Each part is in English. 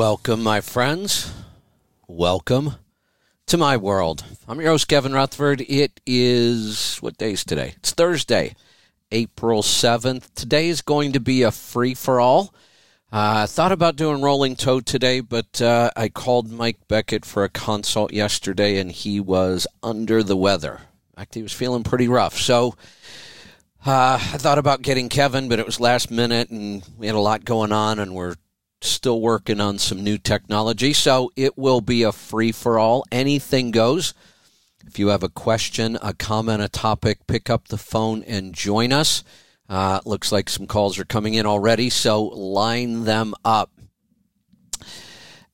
Welcome, my friends. Welcome to my world. I'm your host, Kevin Rutherford. It is, what day is today? It's Thursday, April 7th. Today is going to be a free for all. I uh, thought about doing Rolling Toad today, but uh, I called Mike Beckett for a consult yesterday and he was under the weather. In fact, he was feeling pretty rough. So uh, I thought about getting Kevin, but it was last minute and we had a lot going on and we're still working on some new technology. So it will be a free for all. Anything goes. If you have a question, a comment, a topic, pick up the phone and join us. Uh, looks like some calls are coming in already, so line them up.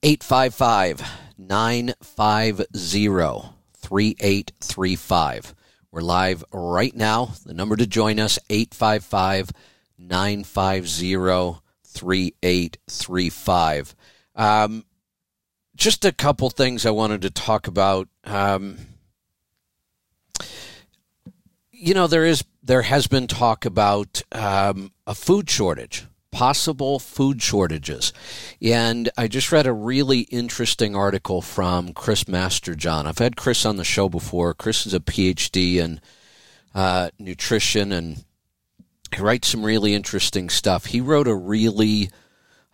855 950 3835. We're live right now. The number to join us 855 950 3835. Um, just a couple things I wanted to talk about. Um, you know, there is there has been talk about um, a food shortage, possible food shortages, and I just read a really interesting article from Chris Masterjohn. I've had Chris on the show before. Chris is a PhD in uh, nutrition and he writes some really interesting stuff. He wrote a really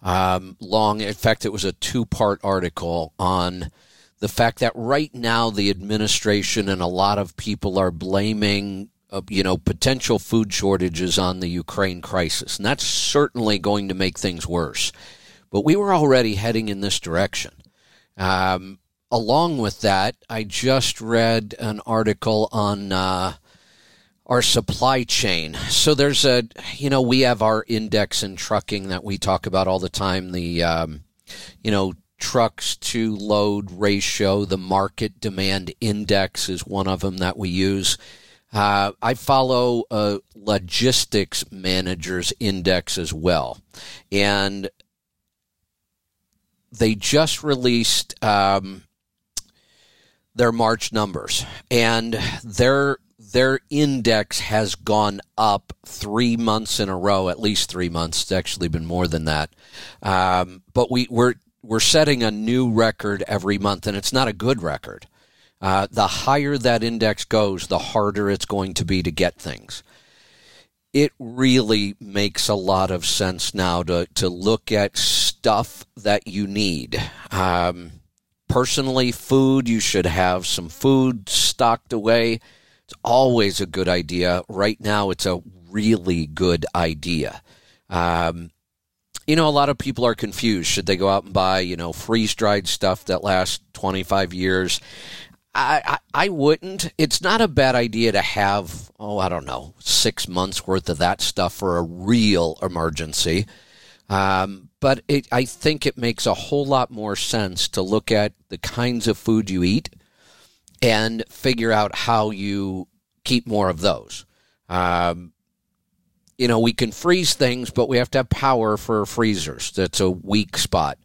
um, long, in fact, it was a two part article on the fact that right now the administration and a lot of people are blaming uh, you know potential food shortages on the Ukraine crisis. And that's certainly going to make things worse. But we were already heading in this direction. Um, along with that I just read an article on uh, our supply chain. So there's a, you know, we have our index in trucking that we talk about all the time. The, um, you know, trucks to load ratio, the market demand index is one of them that we use. Uh, I follow a logistics managers index as well. And they just released um, their March numbers, and their their index has gone up three months in a row, at least three months. It's actually been more than that. Um, but we, we're we're setting a new record every month, and it's not a good record. Uh, the higher that index goes, the harder it's going to be to get things. It really makes a lot of sense now to, to look at stuff that you need. Um, personally, food, you should have some food stocked away it's always a good idea. Right now, it's a really good idea. Um, you know, a lot of people are confused. Should they go out and buy, you know, freeze dried stuff that lasts 25 years? I, I, I wouldn't. It's not a bad idea to have, oh, I don't know, six months worth of that stuff for a real emergency. Um, but it, I think it makes a whole lot more sense to look at the kinds of food you eat and figure out how you keep more of those. Um, you know, we can freeze things, but we have to have power for freezers. That's a weak spot.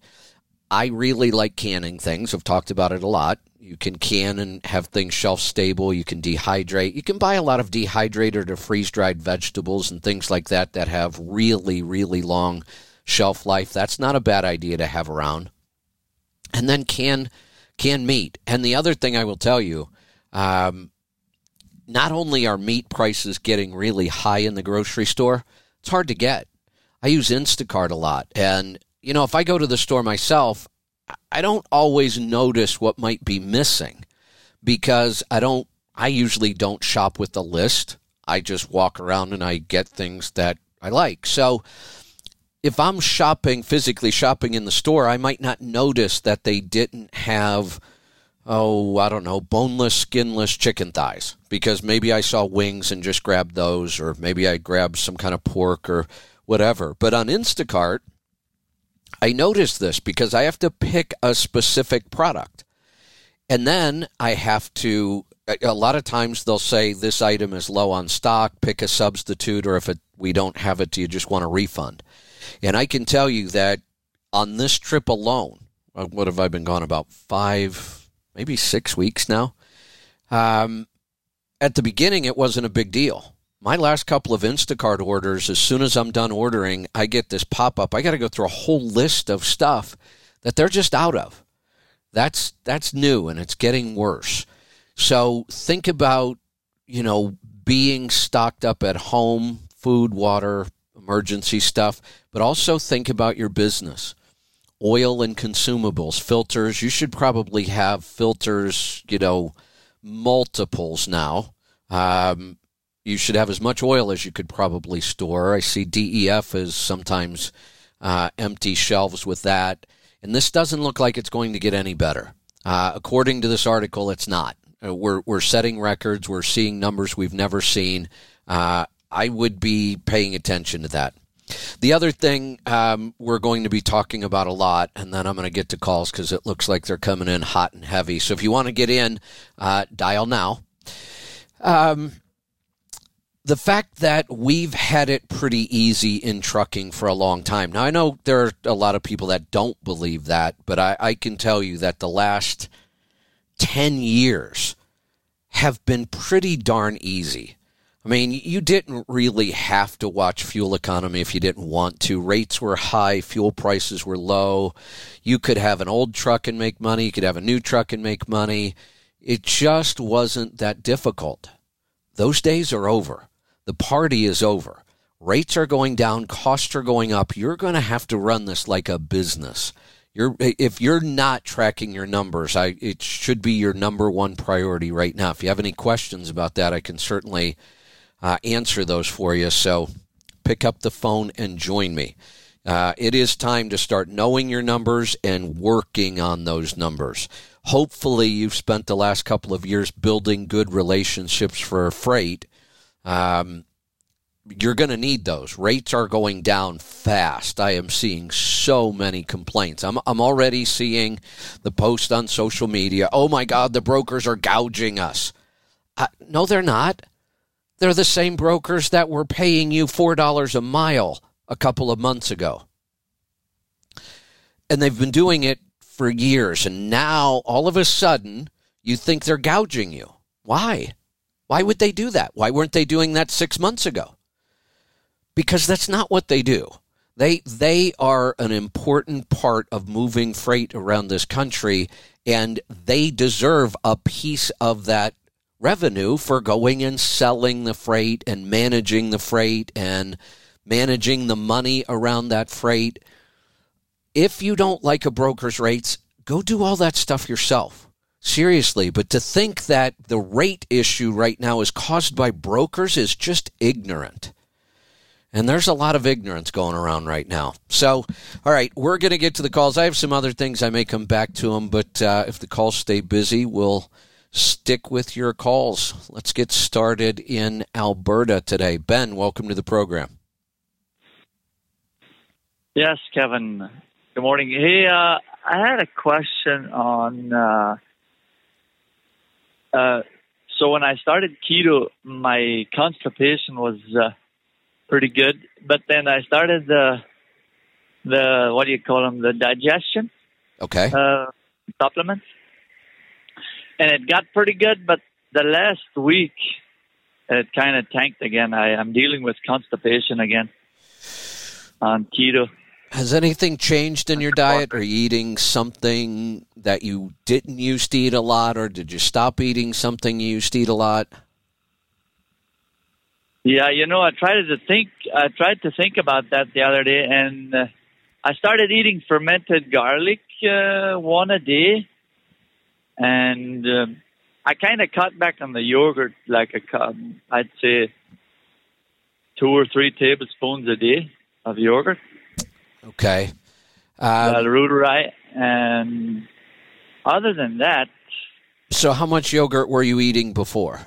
I really like canning things. I've talked about it a lot. You can can and have things shelf stable. You can dehydrate. You can buy a lot of dehydrated or freeze dried vegetables and things like that that have really, really long shelf life. That's not a bad idea to have around. And then can canned meat. And the other thing I will tell you, um, not only are meat prices getting really high in the grocery store, it's hard to get. I use Instacart a lot. And, you know, if I go to the store myself, I don't always notice what might be missing because I don't, I usually don't shop with the list. I just walk around and I get things that I like. So, if I'm shopping, physically shopping in the store, I might not notice that they didn't have, oh, I don't know, boneless, skinless chicken thighs because maybe I saw wings and just grabbed those, or maybe I grabbed some kind of pork or whatever. But on Instacart, I noticed this because I have to pick a specific product. And then I have to, a lot of times they'll say this item is low on stock, pick a substitute, or if it, we don't have it, do you just want a refund? And I can tell you that on this trip alone, uh, what have I been gone about five, maybe six weeks now? Um, at the beginning, it wasn't a big deal. My last couple of Instacart orders, as soon as I'm done ordering, I get this pop up. I got to go through a whole list of stuff that they're just out of. That's that's new and it's getting worse. So think about, you know, being stocked up at home, food, water, emergency stuff, but also think about your business. Oil and consumables, filters. You should probably have filters, you know, multiples now. Um, you should have as much oil as you could probably store. I see DEF is sometimes uh, empty shelves with that. And this doesn't look like it's going to get any better. Uh, according to this article, it's not. Uh, we're, we're setting records. We're seeing numbers we've never seen. Uh, I would be paying attention to that. The other thing um, we're going to be talking about a lot, and then I'm going to get to calls because it looks like they're coming in hot and heavy. So if you want to get in, uh, dial now. Um, the fact that we've had it pretty easy in trucking for a long time. Now, I know there are a lot of people that don't believe that, but I, I can tell you that the last 10 years have been pretty darn easy. I mean, you didn't really have to watch fuel economy if you didn't want to. Rates were high, fuel prices were low. You could have an old truck and make money, you could have a new truck and make money. It just wasn't that difficult. Those days are over. The party is over. Rates are going down, costs are going up. You're going to have to run this like a business. You're, if you're not tracking your numbers, I, it should be your number one priority right now. If you have any questions about that, I can certainly uh, answer those for you. So pick up the phone and join me. Uh, it is time to start knowing your numbers and working on those numbers. Hopefully, you've spent the last couple of years building good relationships for freight um, you're going to need those. Rates are going down fast. I am seeing so many complaints. I'm, I'm already seeing the post on social media. Oh my God, the brokers are gouging us. Uh, no, they're not. They're the same brokers that were paying you $4 a mile a couple of months ago. And they've been doing it for years. And now, all of a sudden, you think they're gouging you. Why? Why would they do that? Why weren't they doing that six months ago? Because that's not what they do. They they are an important part of moving freight around this country, and they deserve a piece of that revenue for going and selling the freight and managing the freight and managing the money around that freight. If you don't like a broker's rates, go do all that stuff yourself. Seriously, but to think that the rate issue right now is caused by brokers is just ignorant. And there's a lot of ignorance going around right now. So, all right, we're going to get to the calls. I have some other things I may come back to them, but uh, if the calls stay busy, we'll stick with your calls. Let's get started in Alberta today. Ben, welcome to the program. Yes, Kevin. Good morning. Hey, uh, I had a question on uh, uh, so when I started keto, my constipation was uh, pretty good, but then I started the the what do you call them the digestion okay uh, supplements, and it got pretty good. But the last week, it kind of tanked again. I, I'm dealing with constipation again on keto. Has anything changed in your diet? Are you eating something that you didn't used to eat a lot, or did you stop eating something you used to eat a lot? Yeah, you know, I tried to think. I tried to think about that the other day, and uh, I started eating fermented garlic uh, one a day, and uh, I kind of cut back on the yogurt, like a. I'd say two or three tablespoons a day of yogurt. Okay. Um, Rooterite, and other than that. So, how much yogurt were you eating before?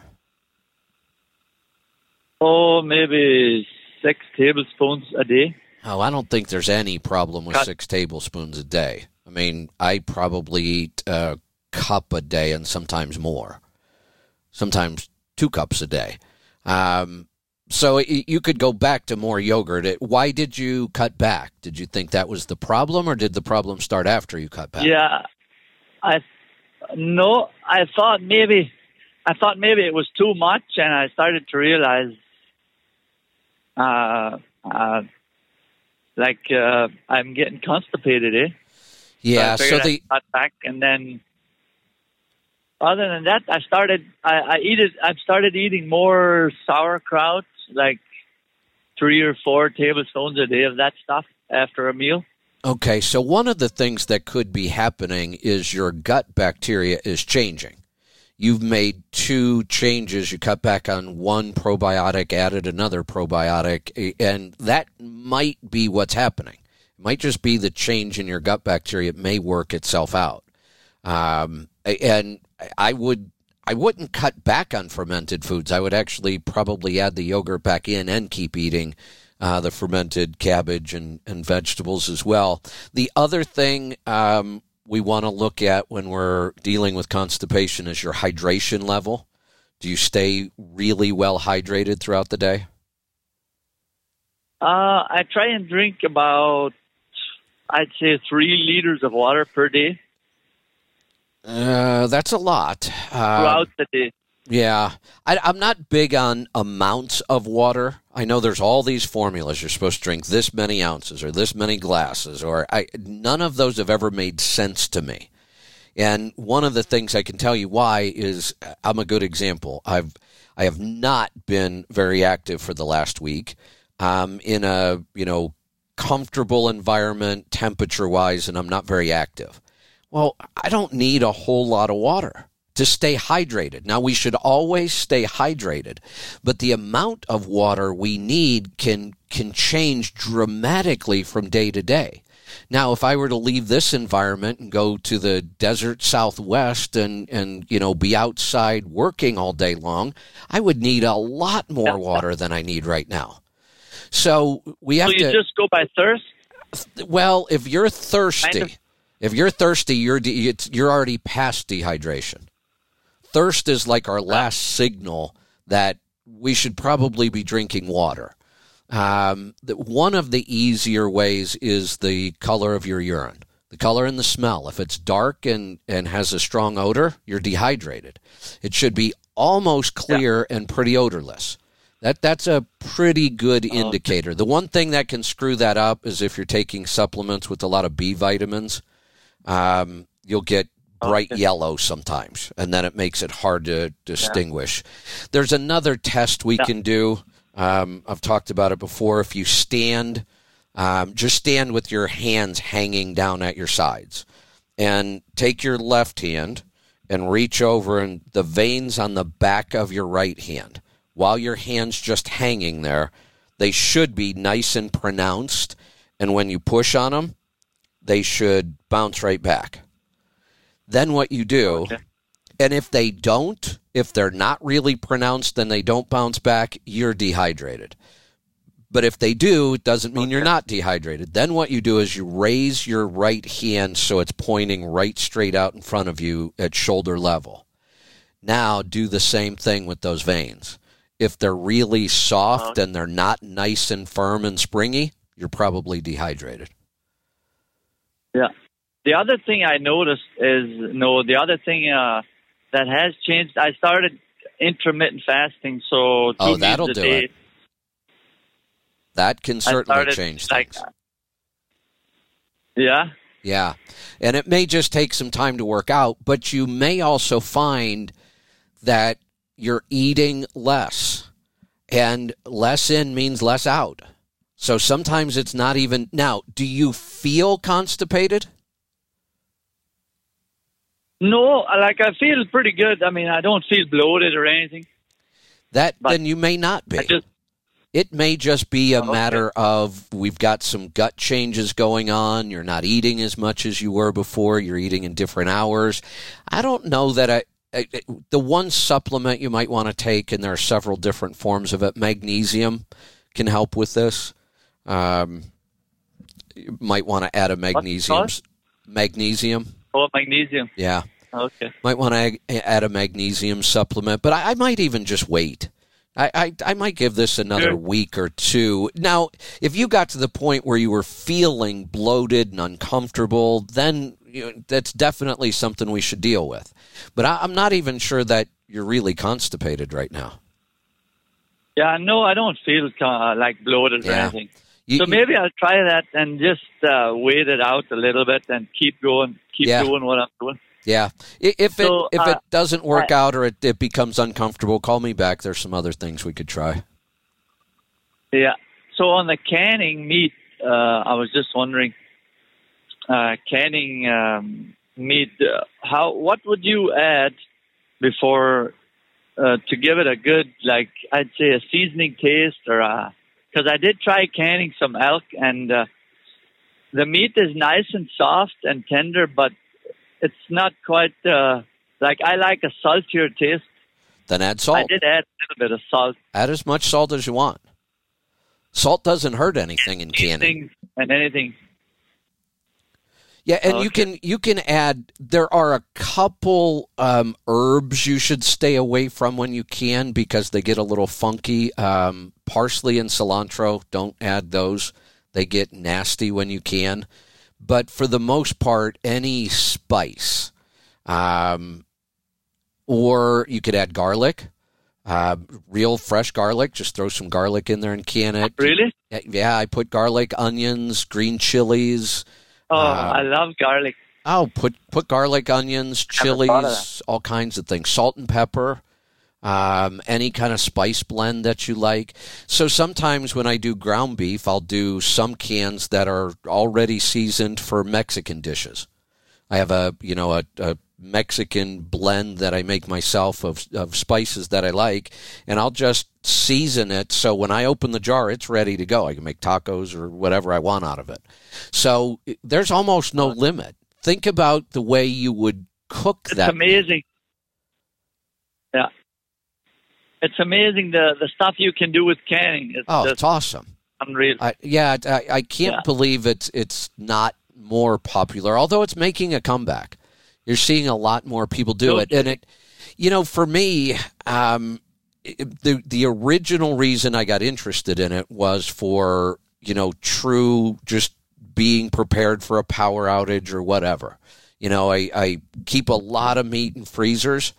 Oh, maybe six tablespoons a day. Oh, I don't think there's any problem with Cut. six tablespoons a day. I mean, I probably eat a cup a day and sometimes more. Sometimes two cups a day. Um, so you could go back to more yogurt. It, Why did you cut back? Did you think that was the problem, or did the problem start after you cut back? Yeah, I no, I thought maybe I thought maybe it was too much, and I started to realize, uh, uh, like uh, I'm getting constipated, eh? Yeah. So, So the cut back, and then other than that, I started. I, I eat it. I've started eating more sauerkraut, like three or four tablespoons a day of that stuff after a meal. Okay, so one of the things that could be happening is your gut bacteria is changing. You've made two changes. You cut back on one probiotic, added another probiotic, and that might be what's happening. It might just be the change in your gut bacteria. It may work itself out. Um, and I would I wouldn't cut back on fermented foods. I would actually probably add the yogurt back in and keep eating uh, the fermented cabbage and, and vegetables as well. The other thing um, we want to look at when we're dealing with constipation is your hydration level. Do you stay really well hydrated throughout the day? Uh, I try and drink about, I'd say, three liters of water per day Uh, that's a lot. Um, throughout the day. Yeah, I, I'm not big on amounts of water. I know there's all these formulas. You're supposed to drink this many ounces or this many glasses, or I, none of those have ever made sense to me. And one of the things I can tell you why is I'm a good example. I've I have not been very active for the last week. Um, in a you know comfortable environment, temperature wise, and I'm not very active. Well, I don't need a whole lot of water to stay hydrated. Now, we should always stay hydrated, but the amount of water we need can, can change dramatically from day to day. Now, if I were to leave this environment and go to the desert southwest and, and you know be outside working all day long, I would need a lot more water than I need right now. So we have So you to. just go by thirst? Well, if you're thirsty. If you're thirsty, you're de- it's, you're already past dehydration. Thirst is like our last signal that we should probably be drinking water. Um, one of the easier ways is the color of your urine, the color and the smell. If it's dark and, and has a strong odor, you're dehydrated. It should be almost clear and pretty odorless. That that's a pretty good indicator. The one thing that can screw that up is if you're taking supplements with a lot of B vitamins. Um, you'll get bright yellow sometimes, and then it makes it hard to distinguish. There's another test we Yeah. can do. Um, I've talked about it before. If you stand, um, just stand with your hands hanging down at your sides, and take your left hand and reach over and the veins on the back of your right hand while your hands just hanging there they should be nice and pronounced and when you push on them they should bounce right back then what you do Okay. and if they don't if they're not really pronounced and they don't bounce back you're dehydrated but if they do, it doesn't mean you're not dehydrated. Then what you do is you raise your right hand so it's pointing right straight out in front of you at shoulder level. Now do the same thing with those veins. If they're really soft uh-huh. and they're not nice and firm and springy, you're probably dehydrated. Yeah. The other thing I noticed is no. The other thing uh, that has changed. I started intermittent fasting, so two Oh, that'll do day. it. That can certainly change like, things. yeah. Yeah. And it may just take some time to work out, but you may also find that you're eating less. And less in means less out. So sometimes it's not even. Now, do you feel constipated? No, like I feel pretty good. I mean, I don't feel bloated or anything. That But then you may not be. Just It may just be a okay. matter of we've got some gut changes going on. You're not eating as much as you were before. You're eating in different hours. I don't know that I. I- The one supplement you might want to take, and there are several different forms of it, magnesium can help with this. Um, you might want to add a magnesium. Magnesium, oh magnesium. yeah. Okay. Might want to add a magnesium supplement, but I, I might even just wait. I, I, I might give this another Sure. week or two. Now, if you got to the point where you were feeling bloated and uncomfortable, then you know, that's definitely something we should deal with. But I, I'm not even sure that you're really constipated right now. Yeah, no, I don't feel uh, like bloated or anything. You- so maybe I'll try that and just uh, wait it out a little bit and keep going, keep Yeah. doing what I'm doing. yeah. I- If it So, if uh, it doesn't work out or it, it becomes uncomfortable, call me back. There's some other things we could try. Yeah. So on the canning meat, uh, I was just wondering, uh, canning um, meat, uh, how what would you add before uh, to give it a good, like I'd say, a seasoning taste, or because I did try canning some elk, and uh, the meat is nice and soft and tender, but it's not quite uh, like I like a saltier taste. Then add salt. I did add a little bit of salt. Add as much salt as you want. Salt doesn't hurt anything in canning. and anything. Yeah, and you can you can add. There are a couple um, herbs you should stay away from when you can because they get a little funky. Um, parsley and cilantro, don't add those. They get nasty when you can. But for the most part, any spice, um, or you could add garlic, uh, real fresh garlic. Just throw some garlic in there and can it. Really? Yeah, I put garlic, onions, green chilies. Oh, Uh, I love garlic. Oh, put put garlic, onions, Never thought of chilies, all kinds of things. Salt and pepper, um, any kind of spice blend that you like. So sometimes when I do ground beef, I'll do some cans that are already seasoned for Mexican dishes. I have a you know a, a Mexican blend that I make myself of of spices that I like, and I'll just season it so when I open the jar, it's ready to go. I can make tacos or whatever I want out of it. So there's almost no limit. Think about the way you would cook It's that. amazing. Yeah. It's amazing the, the stuff you can do with canning. It's Oh, it's awesome. unreal. I, yeah, I, I can't Yeah. believe it's it's not more popular. Although it's making a comeback, you're seeing a lot more people do it, and it, you know, for me, um, it- the the original reason I got interested in it was for you know true just being prepared for a power outage or whatever. You know, I, I keep a lot of meat in freezers.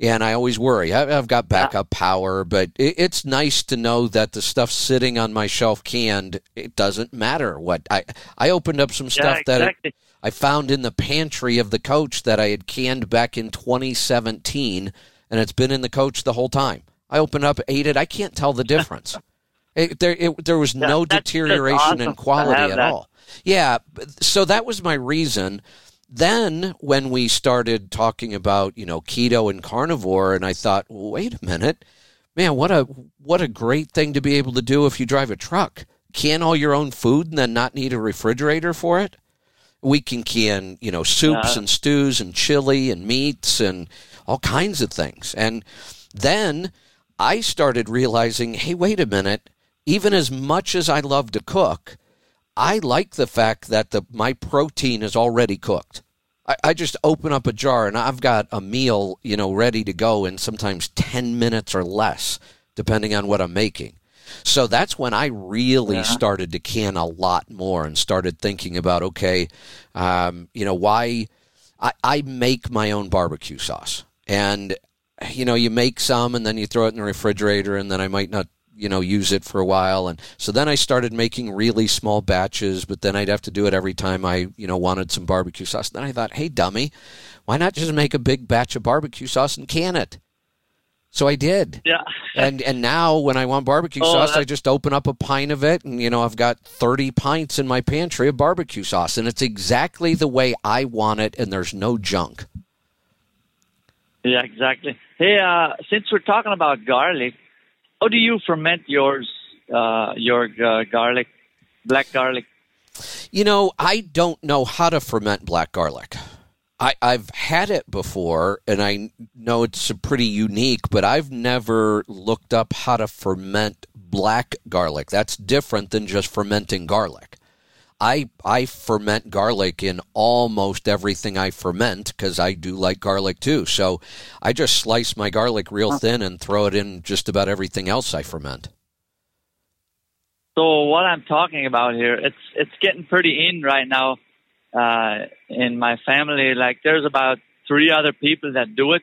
And I always worry. I- I've got backup power, but it- it's nice to know that the stuff sitting on my shelf canned. It doesn't matter what I. I opened up some stuff yeah, that exactly. I found in the pantry of the coach that I had canned back in 2017, and it's been in the coach the whole time. I opened up, ate it. I can't tell the difference. it, there, it, there was Yeah, no deterioration awesome in quality at that. all. Yeah, so that was my reason. Then when we started talking about you know keto and carnivore, and I thought, well, wait a minute, man, what a what a great thing to be able to do if you drive a truck. Can all your own food and then not need a refrigerator for it. We can can you know soups Yeah. and stews and chili and meats and all kinds of things. And then I started realizing, hey, wait a minute. Even as much as I love to cook, I like the fact that the my protein is already cooked. I, I just open up a jar and I've got a meal, you know, ready to go in sometimes ten minutes or less, depending on what I'm making. So that's when I really Yeah. started to can a lot more and started thinking about okay, um, you know, why I, I make my own barbecue sauce. And you know you make some and then you throw it in the refrigerator and then I might not you know use it for a while. And so then I started making really small batches but then I'd have to do it every time I you know wanted some barbecue sauce. Then I thought hey dummy why not just make a big batch of barbecue sauce and can it so I did Yeah. and and now when I want barbecue Oh, sauce, I just open up a pint of it, and you know I've got thirty pints in my pantry of barbecue sauce, and it's exactly the way I want it, and there's no junk. Yeah, exactly. Hey, uh, since we're talking about garlic, how do you ferment yours, uh, your uh, garlic, black garlic? You know, I don't know how to ferment black garlic. I, I've had it before, and I know it's pretty unique, but I've never looked up how to ferment black garlic. That's different than just fermenting garlic. I I ferment garlic in almost everything I ferment because I do like garlic too. So I just slice my garlic real thin and throw it in just about everything else I ferment. So what I'm talking about here, it's it's getting pretty in right now uh, in my family. Like there's about three other people that do it.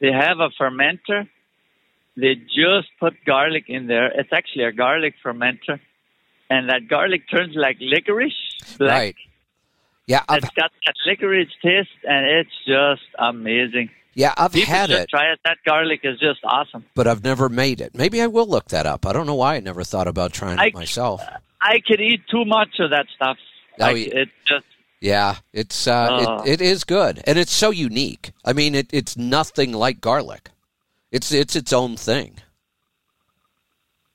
They have a fermenter. They just put garlic in there. It's actually a garlic fermenter, and that garlic turns like licorice. Black. Right. Yeah, I've, It's got that licorice taste, and it's just amazing. yeah, I've People had should it, try it. That garlic is just awesome. but I've never made it. Maybe I will look that up. I don't know why I never thought about trying I- it myself. I could eat too much of that stuff. Oh, Like, yeah. it just Yeah, it's uh, Oh. it, it is good, and it's so unique. I mean, it, it's nothing like garlic. It's it's its own thing.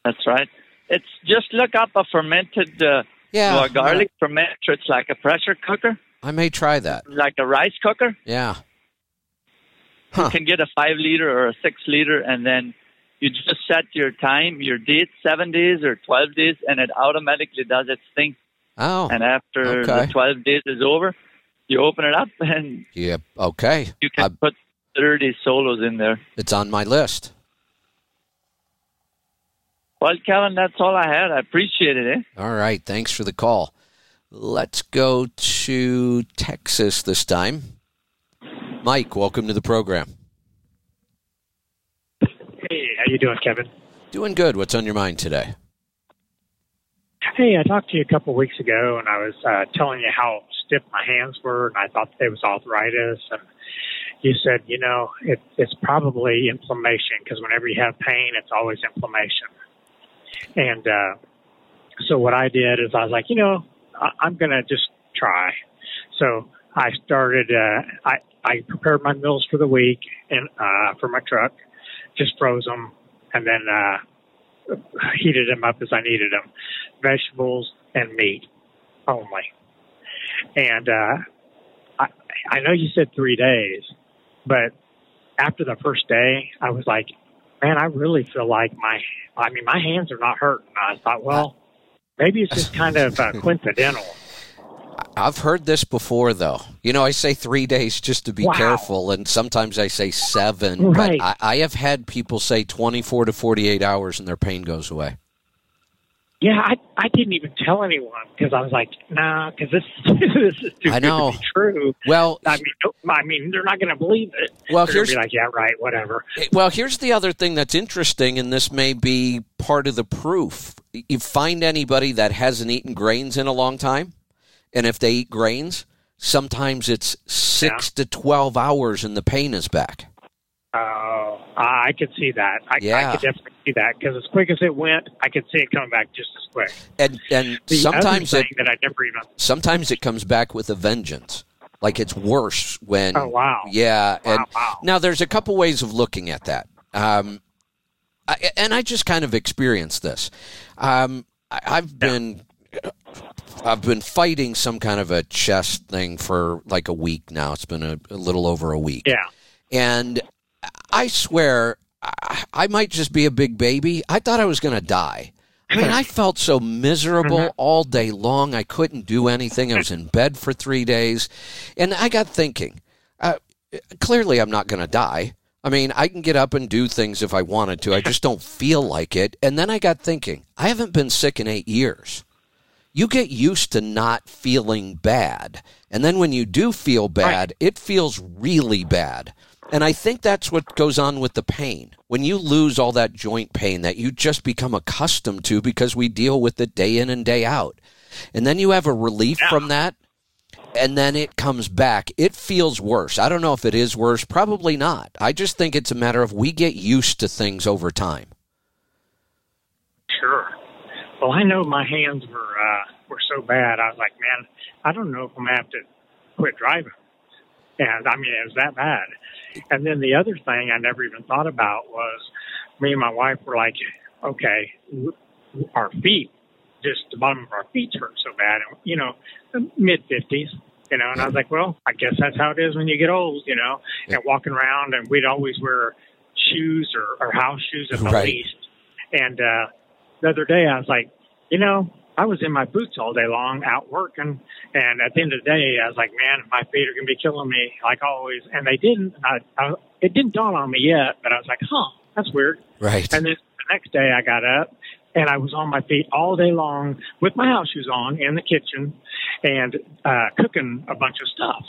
that's right. It's just look up a fermented uh, Yeah, or garlic fermenter. It's like a pressure cooker, I may try that. like a rice cooker. Yeah, You can get a five liter or a six liter, and then you just set your time, your date, seven days or twelve days, and it automatically does its thing. Oh, And after Okay. the twelve days is over, you open it up and yeah. Okay, you can I- put thirty solos in there. it's on my list. Well, Kevin, that's all I had. I appreciate it. Eh? All right, thanks for the call. Let's go to Texas this time. Mike, welcome to the program. Hey, how you doing, Kevin? Doing good. What's on your mind today? Hey, I talked to you a couple of weeks ago, and I was uh, telling you how stiff my hands were, and I thought it was arthritis. And you said, you know, it, it's probably inflammation because whenever you have pain, it's always inflammation. And uh, so what I did is I was like, you know, I, I'm going to just try. So I started. Uh, I I prepared my meals for the week and uh, for my truck, just froze them, and then. Uh, heated them up as I needed them, vegetables and meat only. And uh, I, I know you said three days, but after the first day, I was like, man, I really feel like my, I mean, my hands are not hurting. I thought, well, maybe it's just kind of uh, coincidental. I've heard this before, though. You know, I say three days just to be Wow. careful, and sometimes I say seven. Right. But I, I have had people say 24 to 48 hours and their pain goes away. Yeah, I I didn't even tell anyone because I was like, nah, because this this is too I good know. to be true. Well, I mean, I mean, they're not going to believe it. well, They're here's be like, yeah, right, whatever. Eh, well, here's the other thing that's interesting, and this may be part of the proof. You find anybody that hasn't eaten grains in a long time, and if they eat grains, sometimes it's six to 12 hours and the pain is back. Oh, I could see that. I, Yeah. I could definitely see that because as quick as it went, I could see it coming back just as quick. And and The sometimes it that I never even. sometimes it comes back with a vengeance. Like it's worse when Oh wow! Yeah, and Wow, now there's a couple ways of looking at that, um, I, and I just kind of experienced this. Um, I, I've been I've been fighting some kind of a chest thing for like a week now. It's been a, a little over a week, Yeah. and I swear I, I might just be a big baby. I thought I was going to die. I mean, I felt so miserable Mhm. all day long. I couldn't do anything. I was in bed for three days. And I got thinking, uh, clearly I'm not going to die. I mean, I can get up and do things if I wanted to. I just don't feel like it. And then I got thinking, I haven't been sick in eight years. You get used to not feeling bad. And then when you do feel bad, it feels really bad. And I think that's what goes on with the pain. When you lose all that joint pain that you just become accustomed to because we deal with it day in and day out. And then you have a relief Yeah. from that, and then it comes back. It feels worse. I don't know if it is worse. Probably not. I just think it's a matter of we get used to things over time. Sure. Well, I know my hands were uh, were so bad. I was like, man, I don't know if I'm gonna have to quit driving. And I mean, it was that bad. And then the other thing I never even thought about was me and my wife were like, okay, our feet, just the bottom of our feet hurt so bad. And, you know, mid fifties. You know, and I was like, well, I guess that's how it is when you get old, you know, and walking around, and we'd always wear shoes or, or house shoes at the Right. least. And uh, the other day, I was like, you know, I was in my boots all day long out working, and at the end of the day, I was like, man, my feet are gonna be killing me, like always. And they didn't. I, I, it didn't dawn on me yet, but I was like, huh, that's weird. Right. And then the next day, I got up and I was on my feet all day long with my house shoes on in the kitchen and uh, cooking a bunch of stuff.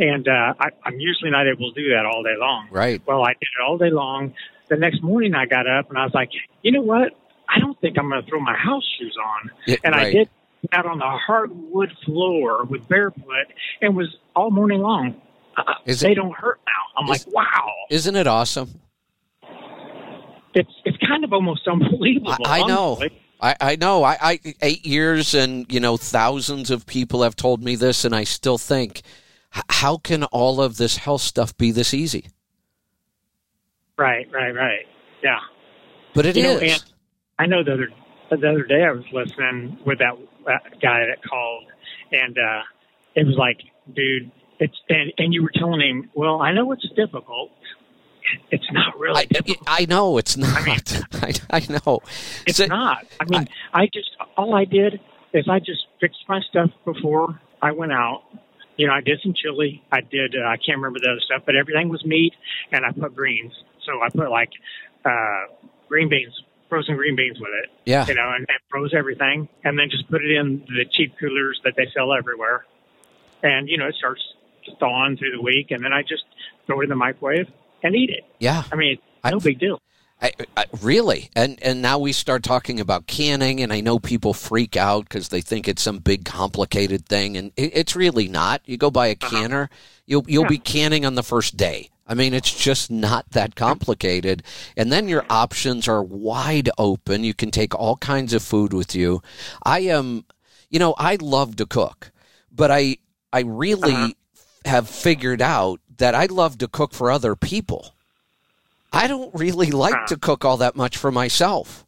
And uh, I, I'm usually not able to do that all day long. Right. Well, I did it all day long. The next morning, I got up and I was like, you know what? I don't think I'm going to throw my house shoes on. Yeah, and I right. did out on the hardwood floor with barefoot and was all morning long. Uh, Is they don't hurt now. I'm is- like, wow. Isn't it awesome? It's it's kind of almost unbelievable. I, I know. I, I know. I, I eight years and you know thousands of people have told me this, and I still think, how can all of this health stuff be this easy? Right, right, right. Yeah. But it You is. know, and I know the other the other day I was listening with that, guy that called, and uh, it was like, dude, it's and and you were telling him, well, I know it's difficult. It's not really I, difficult. I know it's not. mean- I, I know. It's So- not. I mean, I, just all I did is I just fixed my stuff before I went out. You know, I did some chili. I did. Uh, I can't remember the other stuff, but everything was meat, and I put greens. So I put like uh, green beans, frozen green beans with it. Yeah. You know, and, and froze everything, and then just put it in the cheap coolers that they sell everywhere. And you know, it starts thawing through the week, and then I just throw it in the microwave and eat it. Yeah. I mean, I- no big deal. I, I, really, and and now we start talking about canning, and I know people freak out because they think it's some big complicated thing, and it, it's really not. You go buy a uh-huh. canner, you'll you'll be canning on the first day. I mean, it's just not that complicated, and then your options are wide open. You can take all kinds of food with you. I am, you know, I love to cook, but I I really uh-huh. have figured out that I love to cook for other people. I don't really like to cook all that much for myself.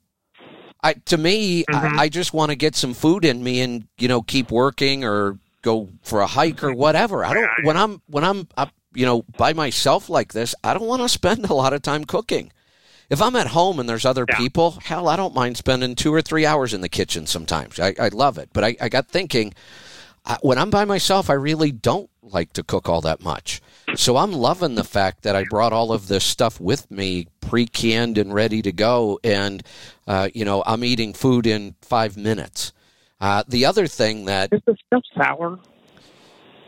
I to me, I, mm-hmm. I just want to get some food in me and you know keep working or go for a hike or mm-hmm. whatever. I don't when I'm when I'm up, you know by myself like this. I don't want to spend a lot of time cooking. If I'm at home and there's other Yeah. people, hell, I don't mind spending two or three hours in the kitchen sometimes. I, I love it. But I, I got thinking, I, when I'm by myself, I really don't like to cook all that much. So I'm loving the fact that I brought all of this stuff with me, pre-canned and ready to go, and uh, you know I'm eating food in five minutes. Uh, the other thing that Is the stuff sour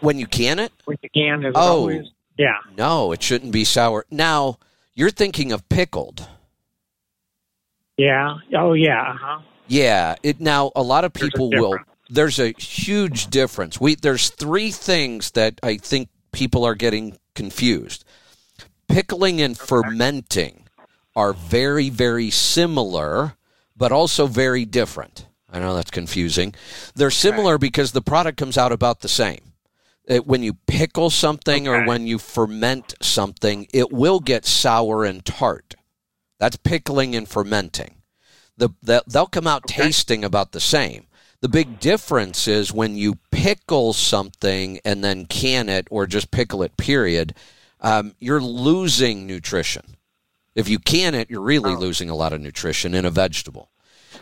when you can it, when you can? It Oh. always? Yeah. no, it shouldn't be sour. Now you're thinking of pickled. Yeah. Oh, yeah. Uh-huh. Yeah, it now a lot of There's people will. There's a huge difference. We there's three things that I think people are getting confused. Pickling and fermenting are very very similar, but also very different. I know that's confusing. They're similar because the product comes out about the same. It- when you pickle something or when you ferment something, it will get sour and tart. That's pickling and fermenting the, the they'll come out tasting about the same. The big difference is when you pickle something and then can it or just pickle it. Period. Um, you're losing nutrition. If you can it, you're really losing a lot of nutrition in a vegetable.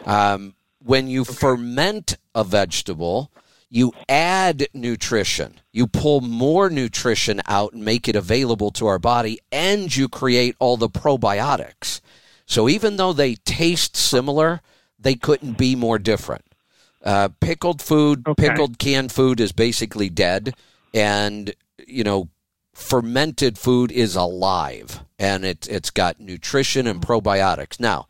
Um, when you ferment a vegetable, you add nutrition. You pull more nutrition out and make it available to our body, and you create all the probiotics. So even though they taste similar, they couldn't be more different. Uh, pickled food, Okay. pickled canned food is basically dead, and you know, fermented food is alive, and it it's got nutrition and probiotics. Now,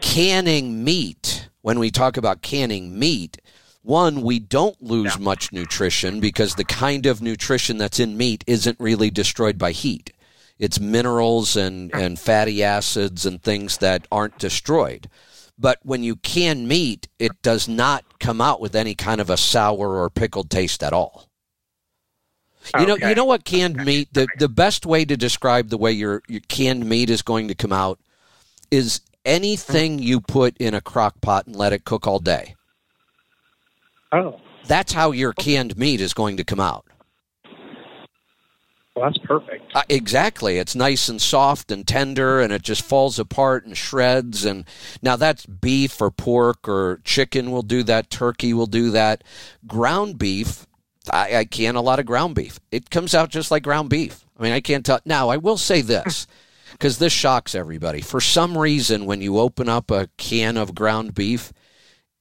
canning meat, when we talk about canning meat, one, we don't lose much nutrition because the kind of nutrition that's in meat isn't really destroyed by heat. It's minerals and, and fatty acids and things that aren't destroyed. But when you can meat, it does not come out with any kind of a sour or pickled taste at all. You know, Okay. you know what canned meat. The the best way to describe the way your your canned meat is going to come out is anything you put in a crock pot and let it cook all day. Oh, That's how your canned meat is going to come out. well, that's perfect. Uh, exactly. It's nice and soft and tender, and it just falls apart and shreds. And now that's beef or pork or chicken will do that. Turkey will do that. Ground beef, I, I can a lot of ground beef. It comes out just like ground beef. I mean, I can't tell. Now, I will say this because this shocks everybody. For some reason, when you open up a can of ground beef,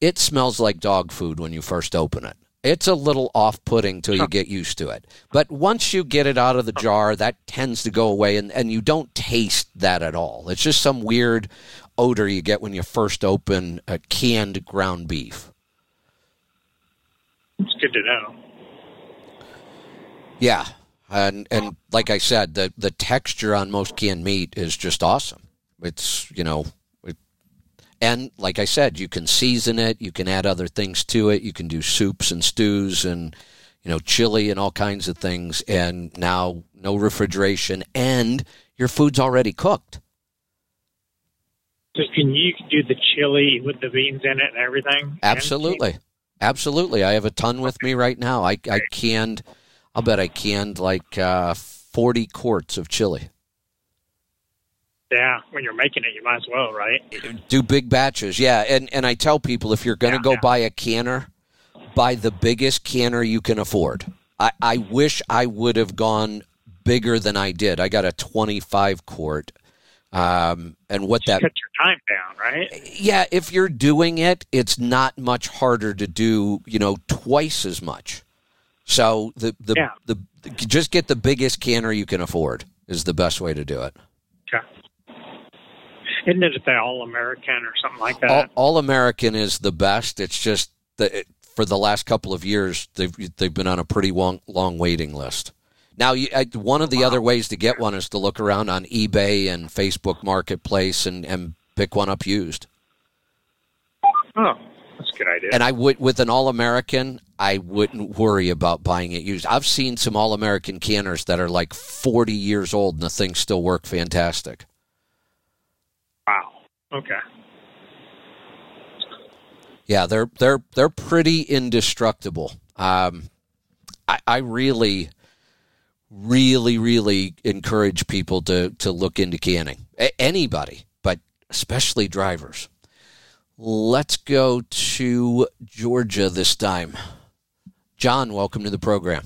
it smells like dog food when you first open it. It's a little off putting till you get used to it. But once you get it out of the jar, that tends to go away and, and you don't taste that at all. It's just some weird odor you get when you first open a canned ground beef. It's good to know. Yeah, and and like I said, the the texture on most canned meat is just awesome. It's you know, and like I said, you can season it, you can add other things to it, you can do soups and stews and you know chili and all kinds of things, and now no refrigeration, and your food's already cooked. So can you do the chili with the beans in it and everything? Absolutely, absolutely. I have a ton with me right now. I I canned. I'll bet I canned like uh, forty quarts of chili. Yeah, when you're making it, you might as well, right? Do big batches, yeah. And and I tell people if you're going to Yeah, go yeah. buy a canner, buy the biggest canner you can afford. I, I wish I would have gone bigger than I did. I got a 25 quart. Um, and what that Cut your time down, right? yeah, if you're doing it, it's not much harder to do, you know, twice as much. So the the, Yeah. the just get the biggest canner you can afford is the best way to do it. Isn't it the All American or something like that? All American is the best. It's just that for the last couple of years they've they've been on a pretty long long waiting list. Now, you, I- one of the other ways to get one is to look around on eBay and Facebook Marketplace and, and pick one up used. oh, that's a good idea. And I would with an All American, I wouldn't worry about buying it used. I've seen some All American canners that are like 40 years old and the things still work fantastic. Okay. Yeah, they're they're they're pretty indestructible. Um, I, I really, really, really encourage people to to look into canning. A- anybody, but especially drivers. Let's go to Georgia this time. John, welcome to the program.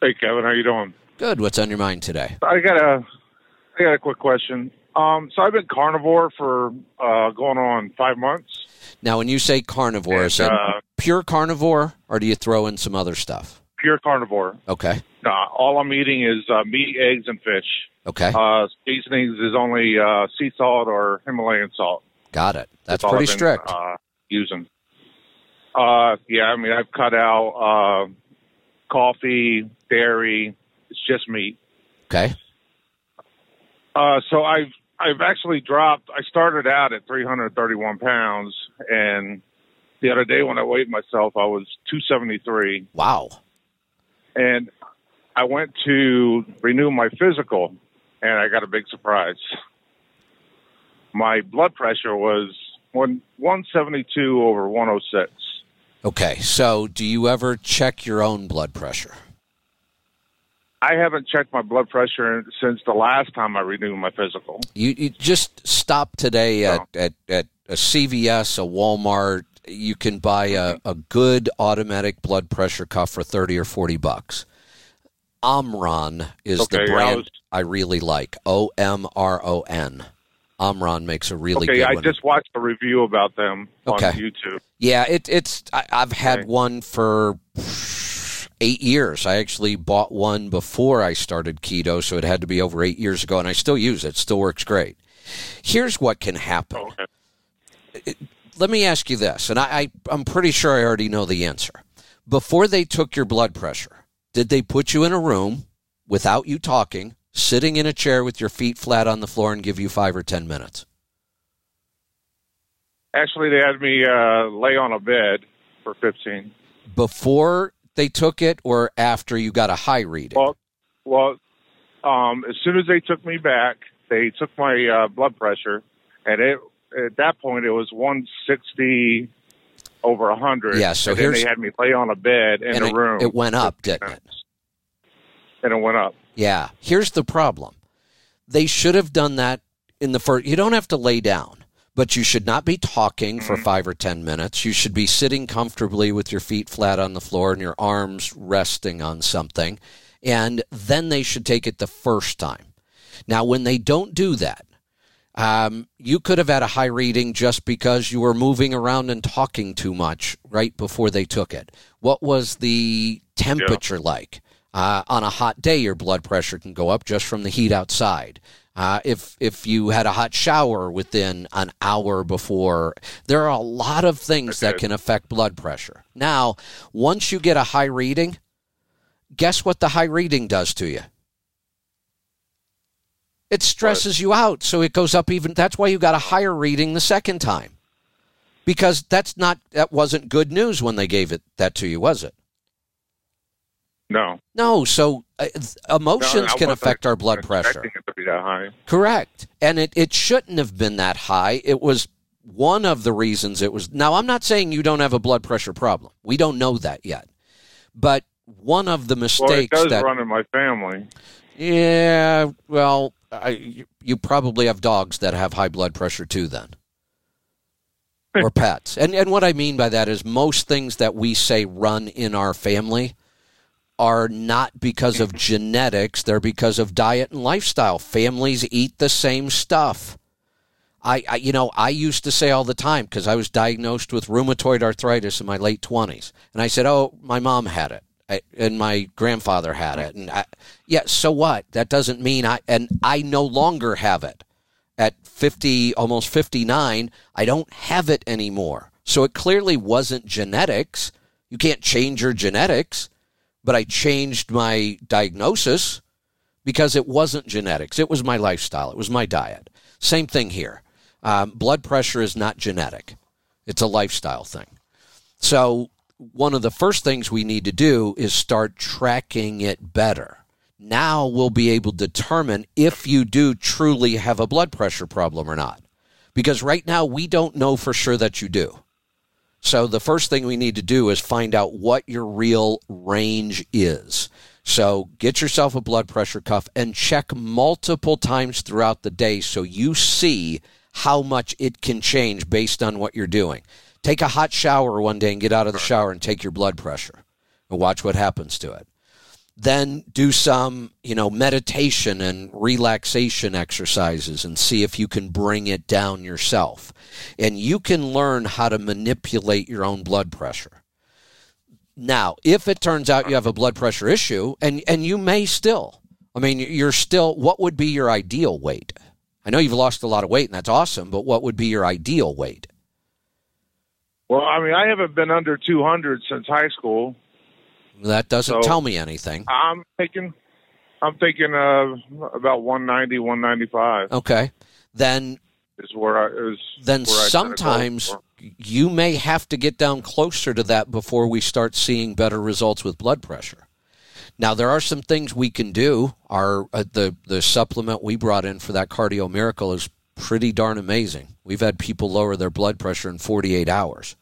Hey Kevin, how you doing? Good. What's on your mind today? I got a I got a quick question. Um, so I've been carnivore for uh, going on five months. Now, when you say carnivore, is it uh, pure carnivore, or do you throw in some other stuff? pure carnivore. Okay. Uh, all I'm eating is uh, meat, eggs, and fish. Okay. Uh, seasonings is only uh, sea salt or Himalayan salt. Got it. That's all pretty been, strict. Uh, using. Uh, yeah, I mean I've cut out uh, coffee, dairy. It's just meat. Okay. Uh, so I've I've actually dropped. I started out at 331 pounds, and the other day when I weighed myself, I was 273, Wow. and I went to renew my physical, and I got a big surprise. My blood pressure was one 172 over 106. Okay, so do you ever check your own blood pressure? I haven't checked my blood pressure since the last time I renewed my physical. You, you just stop today at, No. at, at a CVS, a Walmart. You can buy a, a good automatic blood pressure cuff for 30 or 40 bucks. Omron is the Okay, I brand was- I really like. O M R O N. Omron makes a really okay, good I one. just watched a review about them Okay. on YouTube. Yeah, it, it's. I, I've had Okay. one for eight years. I actually bought one before I started keto, so it had to be over eight years ago, and I still use it. It still works great. Here's what can happen. Okay. Let me ask you this, and I, I, I'm pretty sure I already know the answer. Before they took your blood pressure, did they put you in a room without you talking, sitting in a chair with your feet flat on the floor, and give you five or ten minutes? Actually, they had me uh, lay on a bed for 15. Before they took it, or after you got a high reading? Well, well, um, as soon as they took me back, they took my uh, blood pressure, and it at that point it was 160 over 100. Yeah, so and then here's- they had me lay on a bed in a room. it went up, didn't it? And it went up. Yeah. Here's the problem. They should have done that in the first. You don't have to lay down, but you should not be talking for five or 10 minutes. You should be sitting comfortably with your feet flat on the floor and your arms resting on something. And then they should take it the first time. Now, when they don't do that, um, you could have had a high reading just because you were moving around and talking too much right before they took it. What was the temperature like? Uh, on a hot day, your blood pressure can go up just from the heat outside. Uh, if if you had a hot shower within an hour before, there are a lot of things that can affect blood pressure. Now, once you get a high reading, guess what the high reading does to you? It stresses you out, so it goes up even. That's why you got a higher reading the second time, because that's not that wasn't good news when they gave it that to you, was it? No. No. So uh, emotions no, can affect our blood pressure. Correct, and it it shouldn't have been that high. It was one of the reasons it was. Now, I'm not saying you don't have a blood pressure problem. We don't know that yet, but one of the mistakes well, it does that run in my family. Yeah, well, I, you probably have dogs that have high blood pressure too, then, or pets. And and what I mean by that is most things that we say run in our family are not because of genetics; they're because of diet and lifestyle. Families eat the same stuff. I, I you know, I used to say all the time because I was diagnosed with rheumatoid arthritis in my late twenties, and I said, "Oh, my mom had it." Eh, and my grandfather had it and I, yeah so what that doesn't mean i and i no longer have it at 50 almost 59 i don't have it anymore so it clearly wasn't genetics you can't change your genetics but i changed my diagnosis because it wasn't genetics it was my lifestyle it was my diet same thing here um, blood pressure is not genetic it's a lifestyle thing so one of the first things we need to do is start tracking it better. Now we'll be able to determine if you do truly have a blood pressure problem or not. Because right now we don't know for sure that you do. So the first thing we need to do is find out what your real range is. So get yourself a blood pressure cuff and check multiple times throughout the day so you see how much it can change based on what you're doing. Take a hot shower one day and get out of the shower and take your blood pressure and watch what happens to it. Then do some, you know, meditation and relaxation exercises and see if you can bring it down yourself. And you can learn how to manipulate your own blood pressure. Now, if it turns out you have a blood pressure issue, and, and you may still, I mean, you're still, what would be your ideal weight? I know you've lost a lot of weight and that's awesome, but what would be your ideal weight? Well, I mean, I haven't been under 200 since high school. That doesn't so tell me anything. I'm thinking, I'm thinking uh, about 190, 195. Okay, then is where I is. Then sometimes you may have to get down closer to that before we start seeing better results with blood pressure. Now there are some things we can do. Our uh, the the supplement we brought in for that cardio miracle is pretty darn amazing. We've had people lower their blood pressure in 48 hours.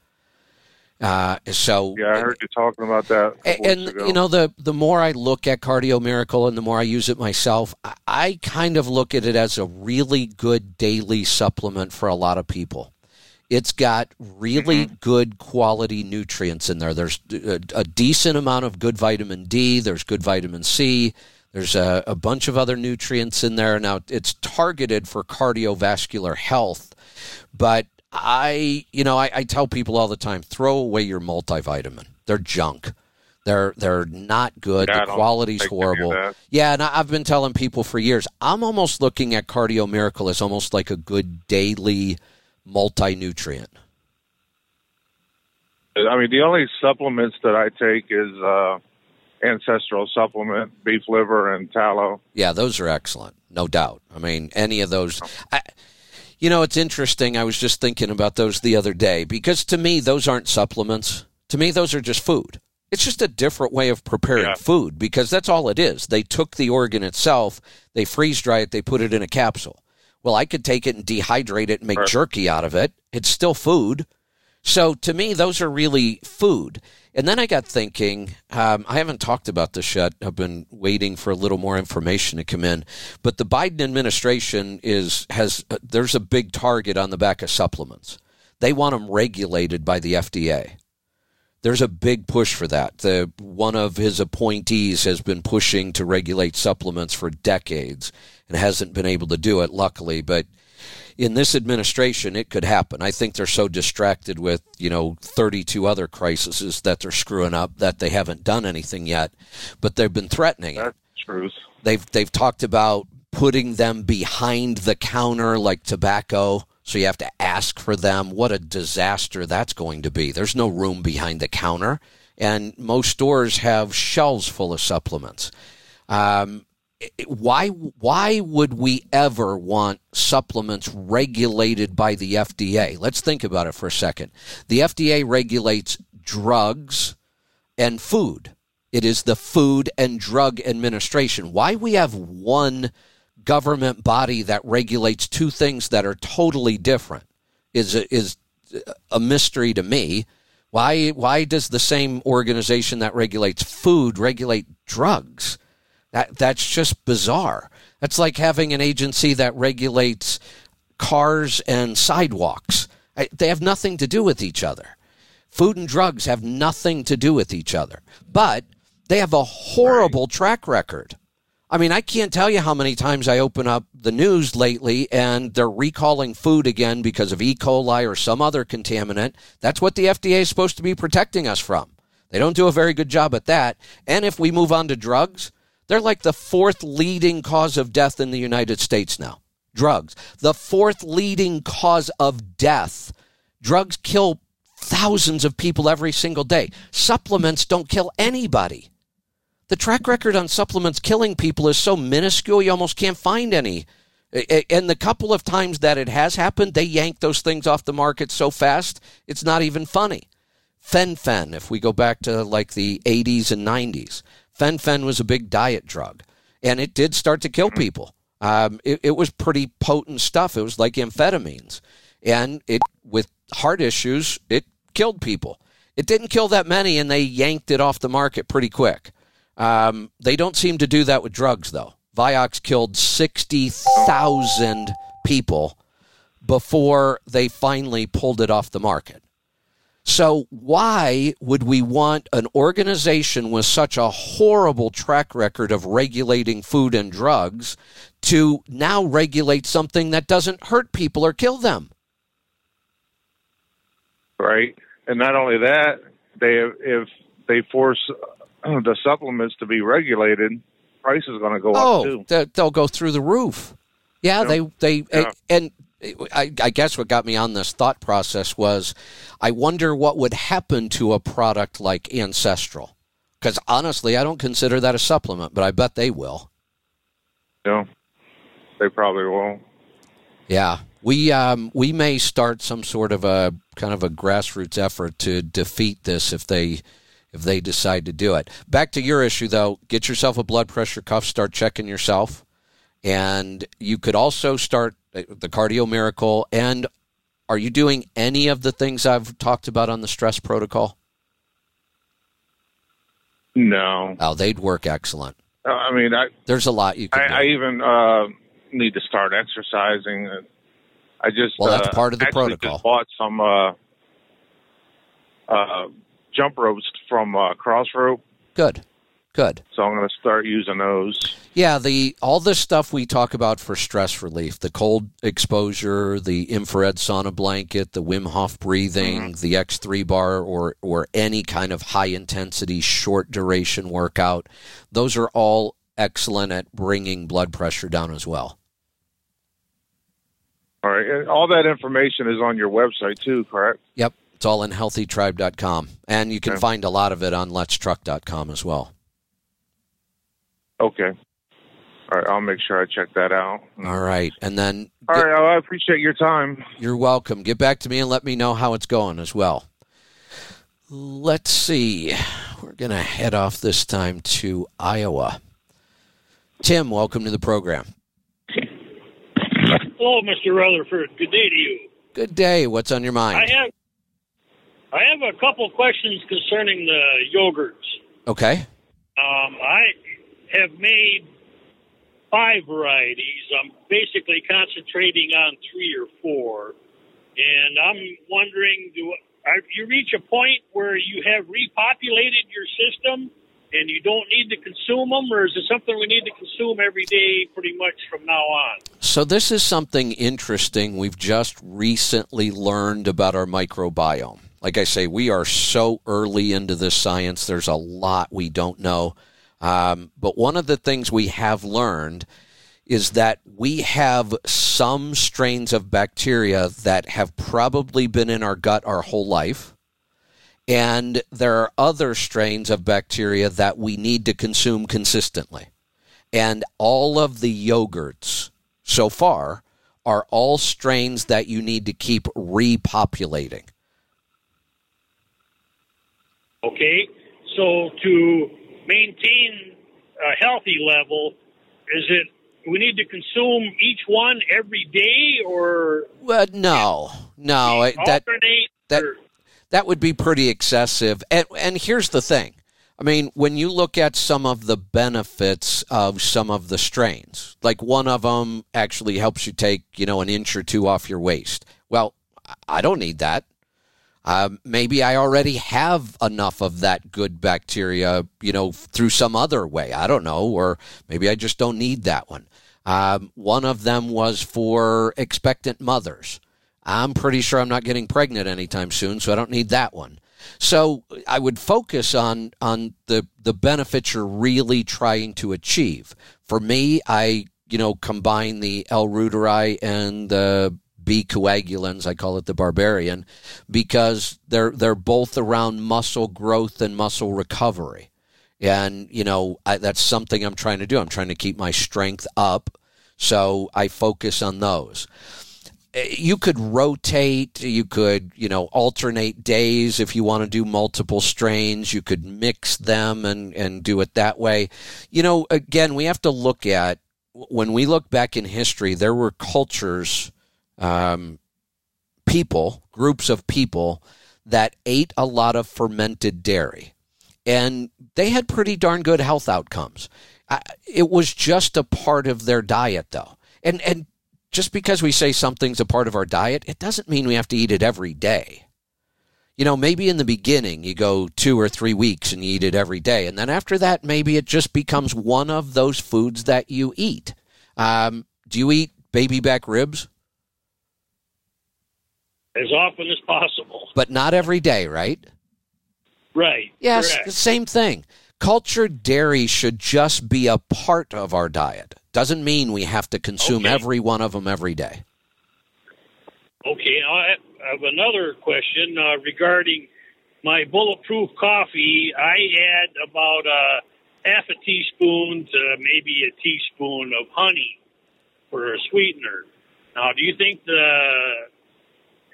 Uh, so yeah, I heard you talking about that. And you know, the the more I look at Cardio Miracle and the more I use it myself, I, I kind of look at it as a really good daily supplement for a lot of people. It's got really mm-hmm. good quality nutrients in there. There's a, a, decent amount of good vitamin D. There's good vitamin C. There's a, a bunch of other nutrients in there. Now, it's targeted for cardiovascular health, but I, you know, I, I tell people all the time throw away your multivitamin. They're junk. They're they're not good. Yeah, the quality's horrible. Yeah, and I've been telling people for years. I'm almost looking at Cardio Miracle as almost like a good daily multi nutrient. I mean, the only supplements that I take is uh, ancestral supplement, beef liver, and tallow. Yeah, those are excellent, no doubt. I mean, any of those. I, you know, it's interesting. I was just thinking about those the other day because to me, those aren't supplements. To me, those are just food. It's just a different way of preparing yeah. food because that's all it is. They took the organ itself, they freeze dry it, they put it in a capsule. Well, I could take it and dehydrate it and make jerky out of it. It's still food. So to me, those are really food. And then I got thinking, um, I haven't talked about this yet. I've been waiting for a little more information to come in. But the Biden administration is has uh, there's a big target on the back of supplements. They want them regulated by the FDA. There's a big push for that. The one of his appointees has been pushing to regulate supplements for decades and hasn't been able to do it, luckily. But in this administration, it could happen. I think they're so distracted with, you know, 32 other crises that they're screwing up that they haven't done anything yet, but they've been threatening it. That's truth. They've they've talked about putting them behind the counter like tobacco. So you have to ask for them. What a disaster that's going to be. There's no room behind the counter, and most stores have shelves full of supplements. Um, why why would we ever want supplements regulated by the FDA? Let's think about it for a second. The FDA regulates drugs and food. It is the Food and Drug Administration. Why we have one government body that regulates two things that are totally different is is a mystery to me. Why why does the same organization that regulates food regulate drugs? That that's just bizarre. That's like having an agency that regulates cars and sidewalks. They have nothing to do with each other. Food and drugs have nothing to do with each other. But they have a horrible track record. I mean, I can't tell you how many times I open up the news lately and they're recalling food again because of E. coli or some other contaminant. That's what the FDA is supposed to be protecting us from. They don't do a very good job at that. And if we move on to drugs, they're like the fourth leading cause of death in the United States now. Drugs. The fourth leading cause of death. Drugs kill thousands of people every single day. Supplements don't kill anybody. The track record on supplements killing people is so minuscule you almost can't find any. And the couple of times that it has happened, they yank those things off the market so fast, it's not even funny. Fen-phen, if we go back to like the 80s and 90s, Fen-phen was a big diet drug, and it did start to kill people. Um, it, it was pretty potent stuff. It was like amphetamines, and it with heart issues, it killed people. It didn't kill that many, and they yanked it off the market pretty quick. Um, they don't seem to do that with drugs, though. Vioxx killed 60,000 people before they finally pulled it off the market. So, why would we want an organization with such a horrible track record of regulating food and drugs to now regulate something that doesn't hurt people or kill them? Right. And not only that, they if they force uh, the supplements to be regulated, price is going to go oh, up too. they'll go through the roof. Yeah, they they Yeah. and I, I guess what got me on this thought process was I wonder what would happen to a product like Ancestral. Because honestly, I don't consider that a supplement, but I bet they will. No, they probably will. Yeah, we um, we may start some sort of a kind of a grassroots effort to defeat this if they if they decide to do it. Back to your issue though, get yourself a blood pressure cuff, start checking yourself, and you could also start the Cardio Miracle. And are you doing any of the things I've talked about on the stress protocol? No, Oh, they'd work excellent. Uh, I mean, I There's a lot you can I, do. I even uh, need to start exercising. I just Well, that's uh, part of the protocol. Just bought some uh, uh, jump ropes from uh, Crossrope, Good, good. so I'm going to start using those. Yeah, the all this stuff we talk about for stress relief, the cold exposure, the infrared sauna blanket, the Wim Hof breathing, mm-hmm. the X3 bar or or any kind of high intensity short duration workout, those are all excellent at bringing blood pressure down as well. All right, and all that information is on your website too, correct? Yep, it's all in healthytribe.com and you can Okay. find a lot of it on letstruck.com as well. Okay. All right, I'll make sure I check that out. All right. And then All right, well, I appreciate your time. You're welcome. Get back to me and let me know how it's going as well. Let's see. We're going to head off this time to Iowa. Tim, welcome to the program. Hello, Mr. Rutherford. Good day to you. Good day. What's on your mind? I mind? have I have a couple questions concerning the yogurts. Okay. Um, I have made five varieties. I'm basically concentrating on three or four, and I'm wondering: Do are, you reach a point where you have repopulated your system, and you don't need to consume them, or is it something we need to consume every day pretty much from now on? So, this is something interesting we've just recently learned about our microbiome. Like I say, we are so early into this science, there's a lot we don't know. Um, but one of the things we have learned is that we have some strains of bacteria that have probably been in our gut our whole life. And there are other strains of bacteria that we need to consume consistently. And all of the yogurts so far are all strains that you need to keep repopulating. Okay, so to maintain a healthy level, is it we need to consume each one every day, or well, no, no, that that or? that would be pretty excessive. And and here's the thing. I mean, when you look at some of the benefits of some of the strains, like one of them actually helps you take, you know, an inch or two off your waist. Well, I don't need that. Uh, maybe I already have enough of that good bacteria, you know, through some other way. I don't know. Or maybe I just don't need that one. Um, one of them was for expectant mothers. I'm pretty sure I'm not getting pregnant anytime soon, so I don't need that one. So I would focus on on the the benefits you're really trying to achieve. For me, I you know combine the L-reuteri and the B coagulans, I call it the barbarian, because they're they're both around muscle growth and muscle recovery. And you know I, that's something I'm trying to do. I'm trying to keep my strength up, so I focus on those eh, you could rotate you could you know alternate days if you want to do multiple strains you could mix them and and do it that way you know again we have to look at when we look back in history there were cultures um, people groups of people that ate a lot of fermented dairy and they had pretty darn good health outcomes it was just a part of their diet though and and just because we say something's a part of our diet, it doesn't mean we have to eat it every day. You know, maybe in the beginning you go two or three weeks and you eat it every day. And then after that, maybe it just becomes one of those foods that you eat. Um, do you eat baby back ribs? As often as possible. But not every day, right? Right. Yes, correct. the same thing. Cultured dairy should just be a part of our diet. Doesn't mean we have to consume Okay. every one of them every day. Okay, I have another question uh, regarding my bulletproof coffee. I add about uh, half a teaspoon to maybe a teaspoon of honey for a sweetener. Now, do you think the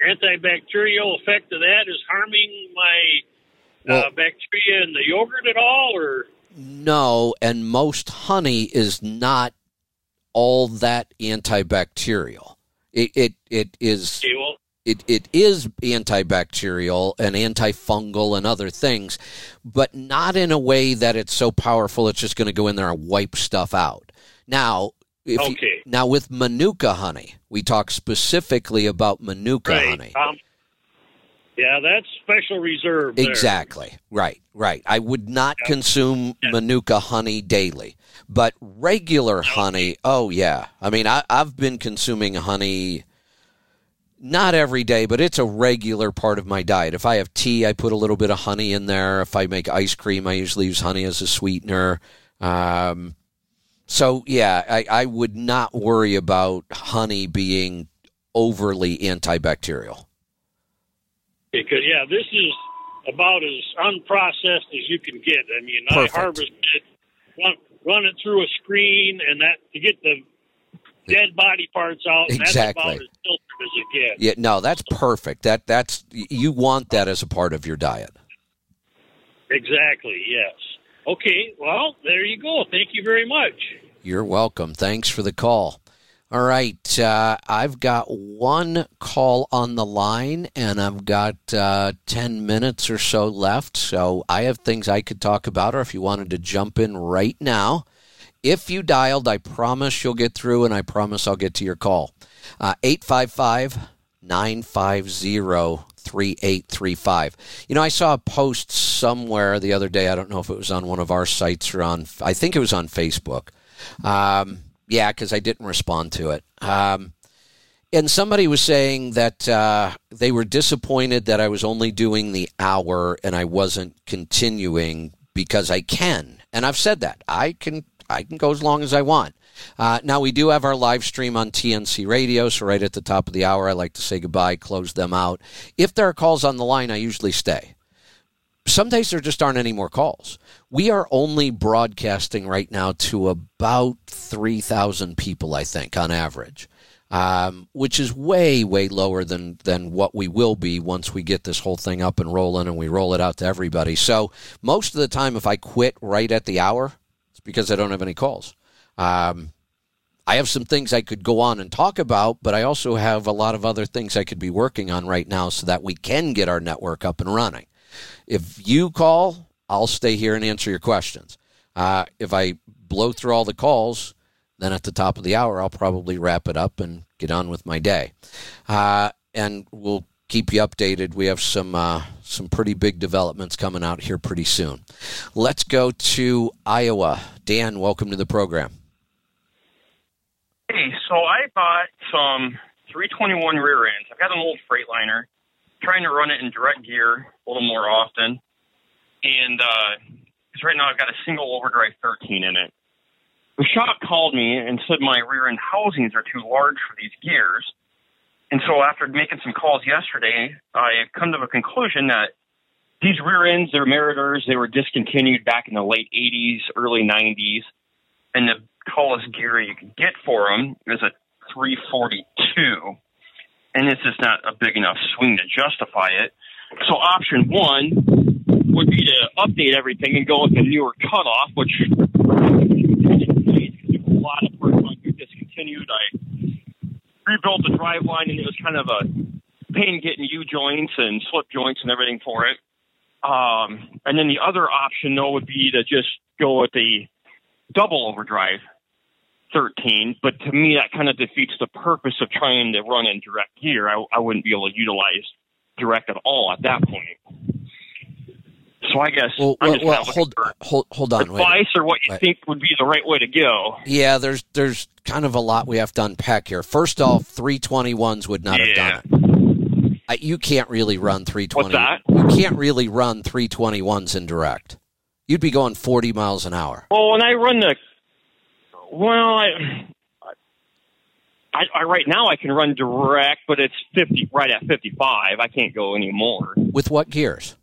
antibacterial effect of that is harming my uh, Well- bacteria in the yogurt at all, or No, and most honey is not all that antibacterial. It it, it is okay, well, it, it is antibacterial and antifungal and other things, but not in a way that it's so powerful it's just going to go in there and wipe stuff out. Now, if you- Okay. now with manuka honey, we talk specifically about manuka right? honey. Um, yeah, that's special reserve. there. Exactly. Right. Right. I would not consume manuka honey daily, but regular honey. Oh yeah. I mean, I, I've been consuming honey. Not every day, but it's a regular part of my diet. If I have tea, I put a little bit of honey in there. If I make ice cream, I usually use honey as a sweetener. Um, so yeah, I, I would not worry about honey being overly antibacterial. Because yeah, this is about as unprocessed as you can get. I mean, Perfect. I harvest it, run, run it through a screen, and that to get the dead body parts out. Exactly. That's about as filtered as it gets. Yeah, no, that's perfect. That that's you want that as a part of your diet. Exactly. Yes. Okay. Well, there you go. Thank you very much. You're welcome. Thanks for the call. All right, uh, I've got one call on the line, and I've got uh, ten minutes or so left. So I have things I could talk about, or if you wanted to jump in right now, if you dialed, I promise you'll get through, and I promise I'll get to your call. Uh, 855 950 3835. You know, I saw a post somewhere the other day. I don't know if it was on one of our sites or on, I think it was on Facebook. Um, yeah, because I didn't respond to it. Um, and somebody was saying that uh, they were disappointed that I was only doing the hour and I wasn't continuing because I can. And I've said that I can. I can go as long as I want. Uh, now we do have our live stream on TNC Radio, so right at the top of the hour, I like to say goodbye, close them out. If there are calls on the line, I usually stay. Some days there just aren't any more calls. We are only broadcasting right now to about 3,000 people, I think, on average um, which is way, way lower than, than what we will be once we get this whole thing up and rolling and we roll it out to everybody. So most of the time, if I quit right at the hour, it's because I don't have any calls. Um, I have some things I could go on and talk about, but I also have a lot of other things I could be working on right now so that we can get our network up and running. If you call, I'll stay here and answer your questions. Uh, if I blow through all the calls, then at the top of the hour, I'll probably wrap it up and get on with my day. Uh, and we'll keep you updated. We have some uh, some pretty big developments coming out here pretty soon. Let's go to Iowa. Dan, welcome to the program. Hey, so I bought some 321 rear ends. I've got an old Freightliner, trying to run it in direct gear a little more often, and because uh, right now I've got a single overdrive 13 in it. The shop called me and said my rear end housings are too large for these gears. And so after making some calls yesterday, I come to a conclusion that these rear ends, they're Meritors, they were discontinued back in the late 80s, early 90s. And the tallest gear you can get for them is a 342. And it's just not a big enough swing to justify it. So option one would be to update everything and go with the newer cutoff, which a lot of work on discontinued. I rebuilt the drive line, and it was kind of a pain getting U joints and slip joints and everything for it. Um, and then the other option, though, would be to just go with the double overdrive 13. But to me, that kind of defeats the purpose of trying to run in direct gear. I, I wouldn't be able to utilize direct at all at that point. So I guess well, well, well hold, hold, hold on. Advice or what you wait. think would be the right way to go. Yeah, there's there's kind of a lot we have to unpack here. First off, 321s would not yeah. have done it. you can't really run 320. What's that? You can't really run 321s in direct. You'd be going 40 miles an hour. Well, when I run the, well, I, I, I, right now I can run direct, but it's 50 right at 55. I can't go any more. With what gears?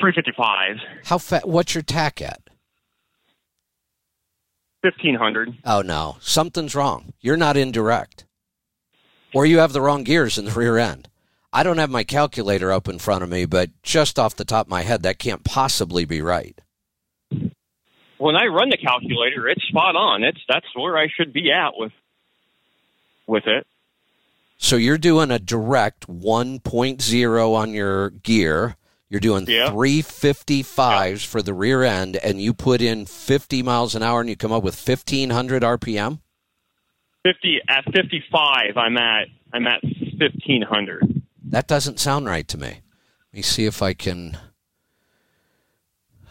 355. How fat? What's your tach at? 1500. Oh no, something's wrong. You're not indirect, or you have the wrong gears in the rear end. I don't have my calculator up in front of me, but just off the top of my head, that can't possibly be right. When I run the calculator, it's spot on. It's that's where I should be at with with it. So you're doing a direct 1.0 on your gear you're doing yeah. 355s yeah. for the rear end, and you put in 50 miles an hour, and you come up with 1500 RPM. 50 at 55, I'm at I'm at 1500. That doesn't sound right to me. Let me see if I can.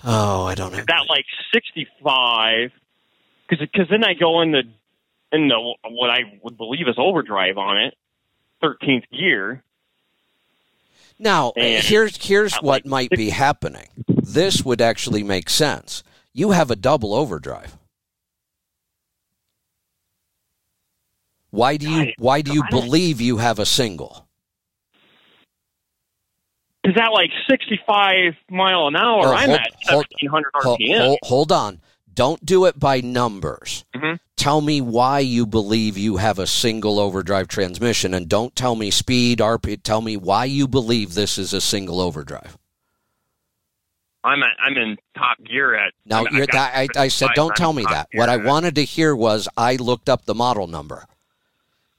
Oh, I don't have that like 65 because because then I go in the in the what I would believe is overdrive on it, 13th gear, now, and eh, here's here's what like might be happening. This would actually make sense. You have a double overdrive. Why do you why do you believe you have a single? Is that like 65 mile an hour? Oh, I'm at 1700 RPM. Hold, hold, on. Don't do it by numbers. Mm-hmm. Tell me why you believe you have a single overdrive transmission, and don't tell me speed, RP. Tell me why you believe this is a single overdrive. I'm at, I'm in top gear at. Now I, I, I, said, don't tell me that. What I wanted to hear was I looked up the model number.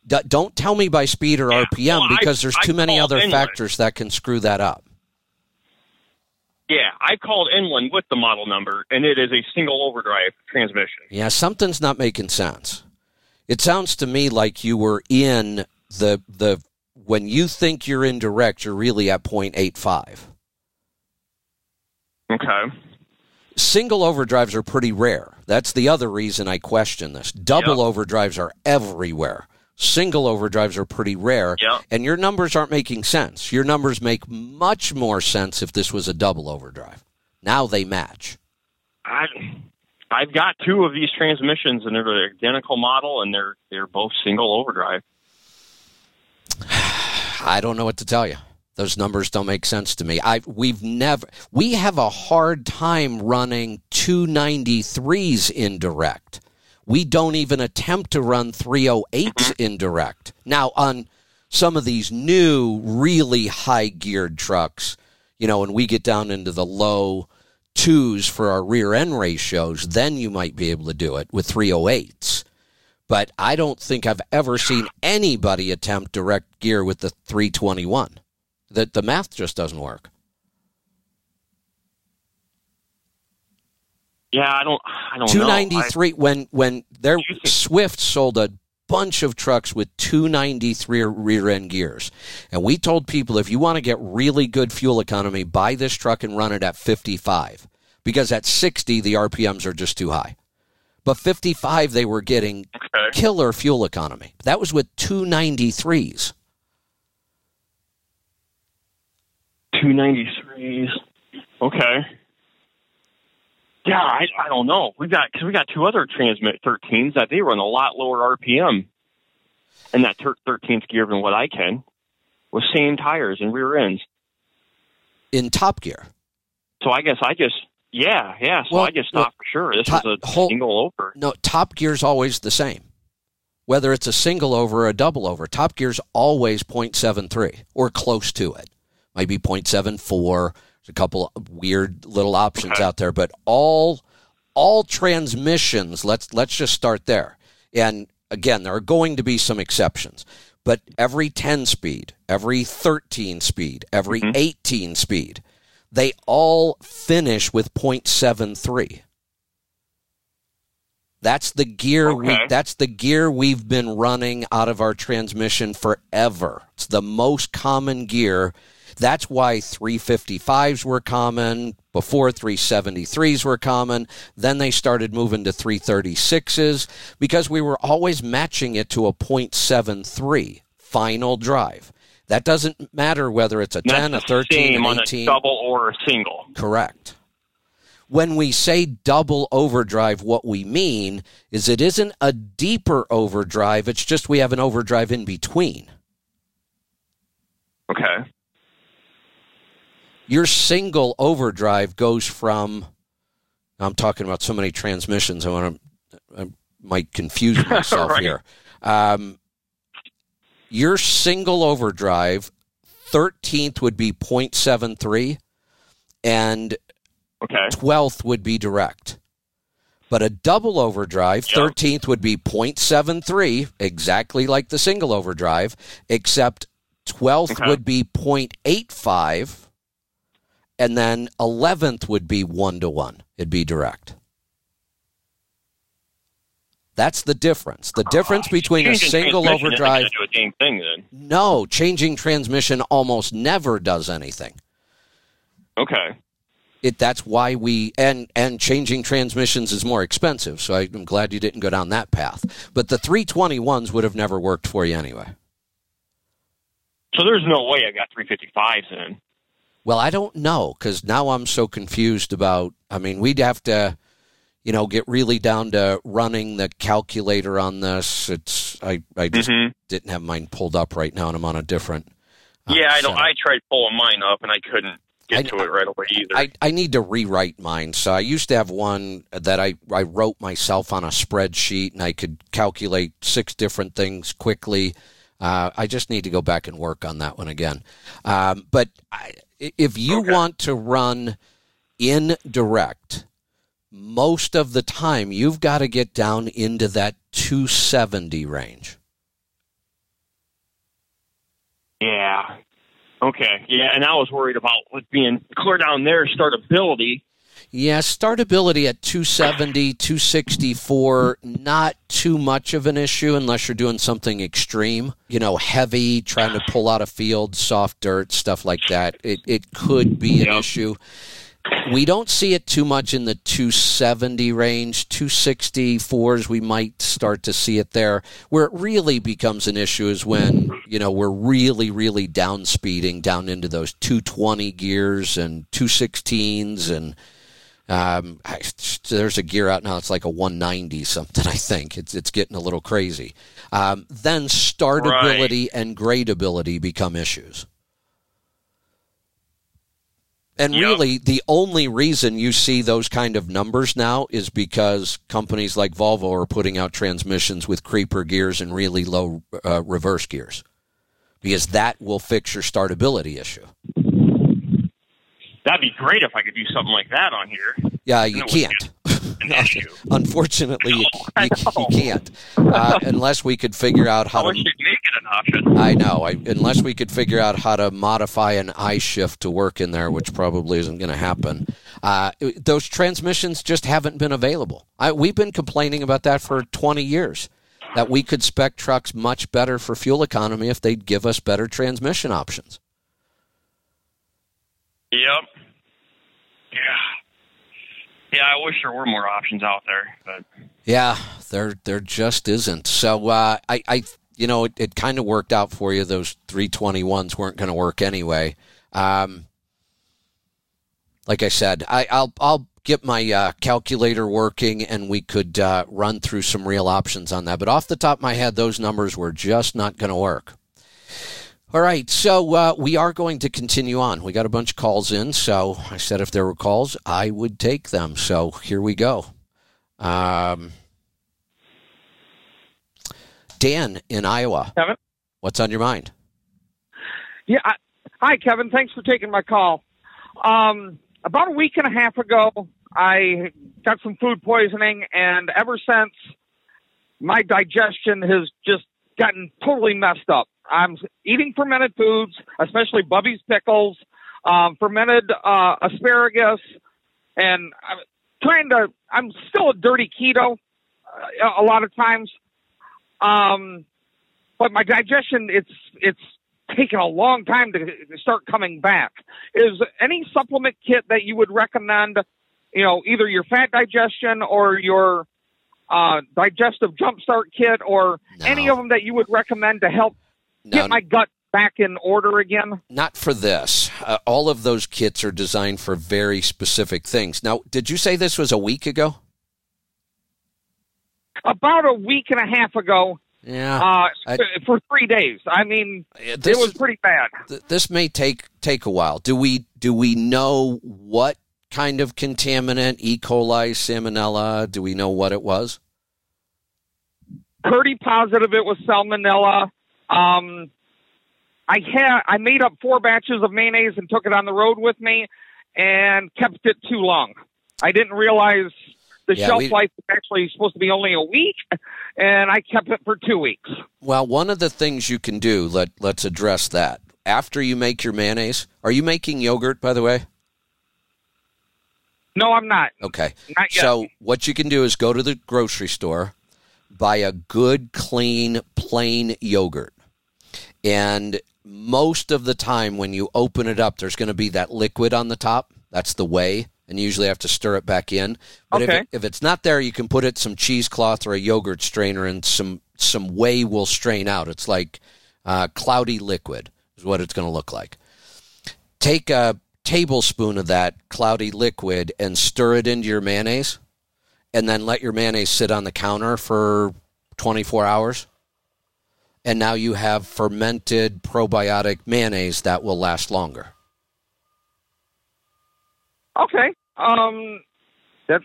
D- don't tell me by speed or yeah. RPM well, because there's too many other factors that can screw that up. Yeah, I called Inland with the model number, and it is a single overdrive transmission. Yeah, something's not making sense. It sounds to me like you were in the the When you think you're in direct, you're really at 0.85. Okay. Single overdrives are pretty rare. That's the other reason I question this. Double Yep. overdrives are everywhere. Single overdrives are pretty rare. Yep. And your numbers aren't making sense. Your numbers make much more sense if this was a double overdrive. Now they match. I I've got two of these transmissions, and they're the identical model, and they're they're both single overdrive. I don't know what to tell you. Those numbers don't make sense to me. I we've never we have a hard time running 293s in direct. We don't even attempt to run 308s in direct. Now on some of these new really high geared trucks, you know, when we get down into the low twos for our rear end ratios, then you might be able to do it with 308s. But I don't think I've ever seen anybody attempt direct gear with the 321. That the math just doesn't work. Yeah, I don't I don't Two know. ninety three when when their Swift sold a bunch of trucks with two ninety three rear end gears, and we told people if you want to get really good fuel economy, buy this truck and run it at fifty five because at sixty the RPMs are just too high. But fifty five they were getting Okay. killer fuel economy. That was with two ninety threes. Two ninety threes. Okay. Yeah, I, I don't know. We got because we got two other transmit 13s that they run a lot lower RPM, and that 13th gear than what I can, with same tires and rear ends. in Top Gear. So I guess I just yeah yeah. So Well, I just well, for sure this top- was a whole- single over. No, Top Gear's always the same. Whether it's a single over or a double over, Top Gear's always 0.73 or close to it. Might be 0.74. There's a couple of weird little options Okay. out there, but all all transmissions, let's let's just start there. And again, there are going to be some exceptions. But every 10 speed, every 13 speed, every Mhm. 18 speed, they all finish with 0.73. That's the gear we that's the gear we've been running out of our transmission forever. It's the most common gear. That's why 355s were common, before 373s were common, then they started moving to 336s because we were always matching it to a 0.73 final drive. That doesn't matter whether it's a And 10, a 13, same an on 18. a double or a single. Correct. When we say double overdrive, what we mean is it isn't a deeper overdrive, it's just we have an overdrive in between. Okay. Your single overdrive goes from, I'm talking about so many transmissions, I want to, I might confuse myself Right. here. Um, your single overdrive, 13th would be 0.73, and Okay. 12th would be direct. But a double overdrive, Yep. 13th would be 0.73, exactly like the single overdrive, except 12th Okay. would be 0.85, and then 11th would be 1 to 1. It'd be direct. That's the difference. The difference ah, between a single overdrive. a thing then. No, changing transmission almost never does anything. Okay. it that's why we and and changing transmissions is more expensive so i'm glad you didn't go down that path but the 321s would have never worked for you anyway So there's no way I got 355s in. Well i don't know because now i'm so confused about i mean we'd have to you know get really down to running the calculator on this it's i i just Mhm. didn't have mine pulled up right now and i'm on a different uh, Yeah, I don't. setup. I tried pulling mine up and I couldn't get I- to it right away either. I, I need to rewrite mine. So I used to have one that I, I wrote myself on a spreadsheet and I could calculate six different things quickly. Uh, I just need to go back and work on that one again. Um, but I, if you Okay. want to run in direct, most of the time you've got to get down into that 270 range. yeah. Okay. Yeah, and I was worried about with being clear down there startability. Yeah, startability at 270, 264, not too much of an issue unless you're doing something extreme, you know, heavy, trying to pull out a field, soft dirt, stuff like that. It, it could be an Yep. issue. We don't see it too much in the 270 range. 264s, we might start to see it there. Where it really becomes an issue is when, you know, we're really, really down speeding down into those 220 gears and 216s. And um, I, there's a gear out now, it's like a 190 something, I think. It's, it's getting a little crazy. Um, then startability and gradability become issues. And Yep. really, the only reason you see those kind of numbers now is because companies like Volvo are putting out transmissions with creeper gears and really low uh, reverse gears, because that will fix your startability issue. That'd be great if I could do something like that on here. Yeah, you can't. Unfortunately, you, you, you can't uh, unless we could figure out how wish to. make it an option. I know. I, unless we could figure out how to modify an I shift to work in there, which probably isn't going to happen. Uh, it- those transmissions just haven't been available. I, we've been complaining about that for 20 years. That we could spec trucks much better for fuel economy if they'd give us better transmission options. Yep. Yeah. Yeah, I wish there were more options out there, but Yeah, there there just isn't. So uh, I, I, you know, it, it kind of worked out for you. Those three twenty ones weren't going to work anyway. Um, like I said, I, I'll I'll get my uh, calculator working, and we could uh, run through some real options on that. But off the top of my head, those numbers were just not going to work. All right, so uh, we are going to continue on. We got a bunch of calls in, so I said if there were calls, I would take them. So here we go. Um, Dan in Iowa. Kevin? What's on your mind? Yeah. I, hi, Kevin. Thanks for taking my call. Um, about a week and a half ago, I got some food poisoning, and ever since, my digestion has just gotten totally messed up. I'm eating fermented foods, especially Bubby's pickles, um, fermented uh, asparagus, and I'm trying to. I'm still a dirty keto uh, a lot of times, um, but my digestion it's it's taken a long time to start coming back. Is any supplement kit that you would recommend? You know, either your fat digestion or your uh, digestive jumpstart kit, or No. any of them that you would recommend to help No, get my gut back in order again. not for this. Uh, all of those kits are designed for very specific things. Now, did you say this was a week ago? About a week and a half ago, Yeah. uh, I- for three days. I mean, this it was pretty bad. th- this may take take a while. Do we do we know what kind of contaminant? E. coli, salmonella. Do we know what it was? pretty positive it was salmonella. Um, I had I made up four batches of mayonnaise and took it on the road with me, and kept it too long. I didn't realize the Yeah, shelf we- life was actually supposed to be only a week, and I kept it for two weeks. Well, one of the things you can do. Let Let's address that. After you make your mayonnaise, are you making yogurt? By the way. No, I'm not. Okay. Not yet. So what you can do is go to the grocery store, buy a good, clean, plain yogurt, and most of the time when you open it up, there's going to be that liquid on the top. That's the whey, and you usually have to stir it back in. But if, Okay. it, if it's not there, you can put it some cheesecloth or a yogurt strainer, and some some whey will strain out. It's like uh, cloudy liquid is what it's going to look like take a tablespoon of that cloudy liquid and stir it into your mayonnaise and then let your mayonnaise sit on the counter for 24 hours and now you have fermented probiotic mayonnaise that will last longer Okay. Um, that's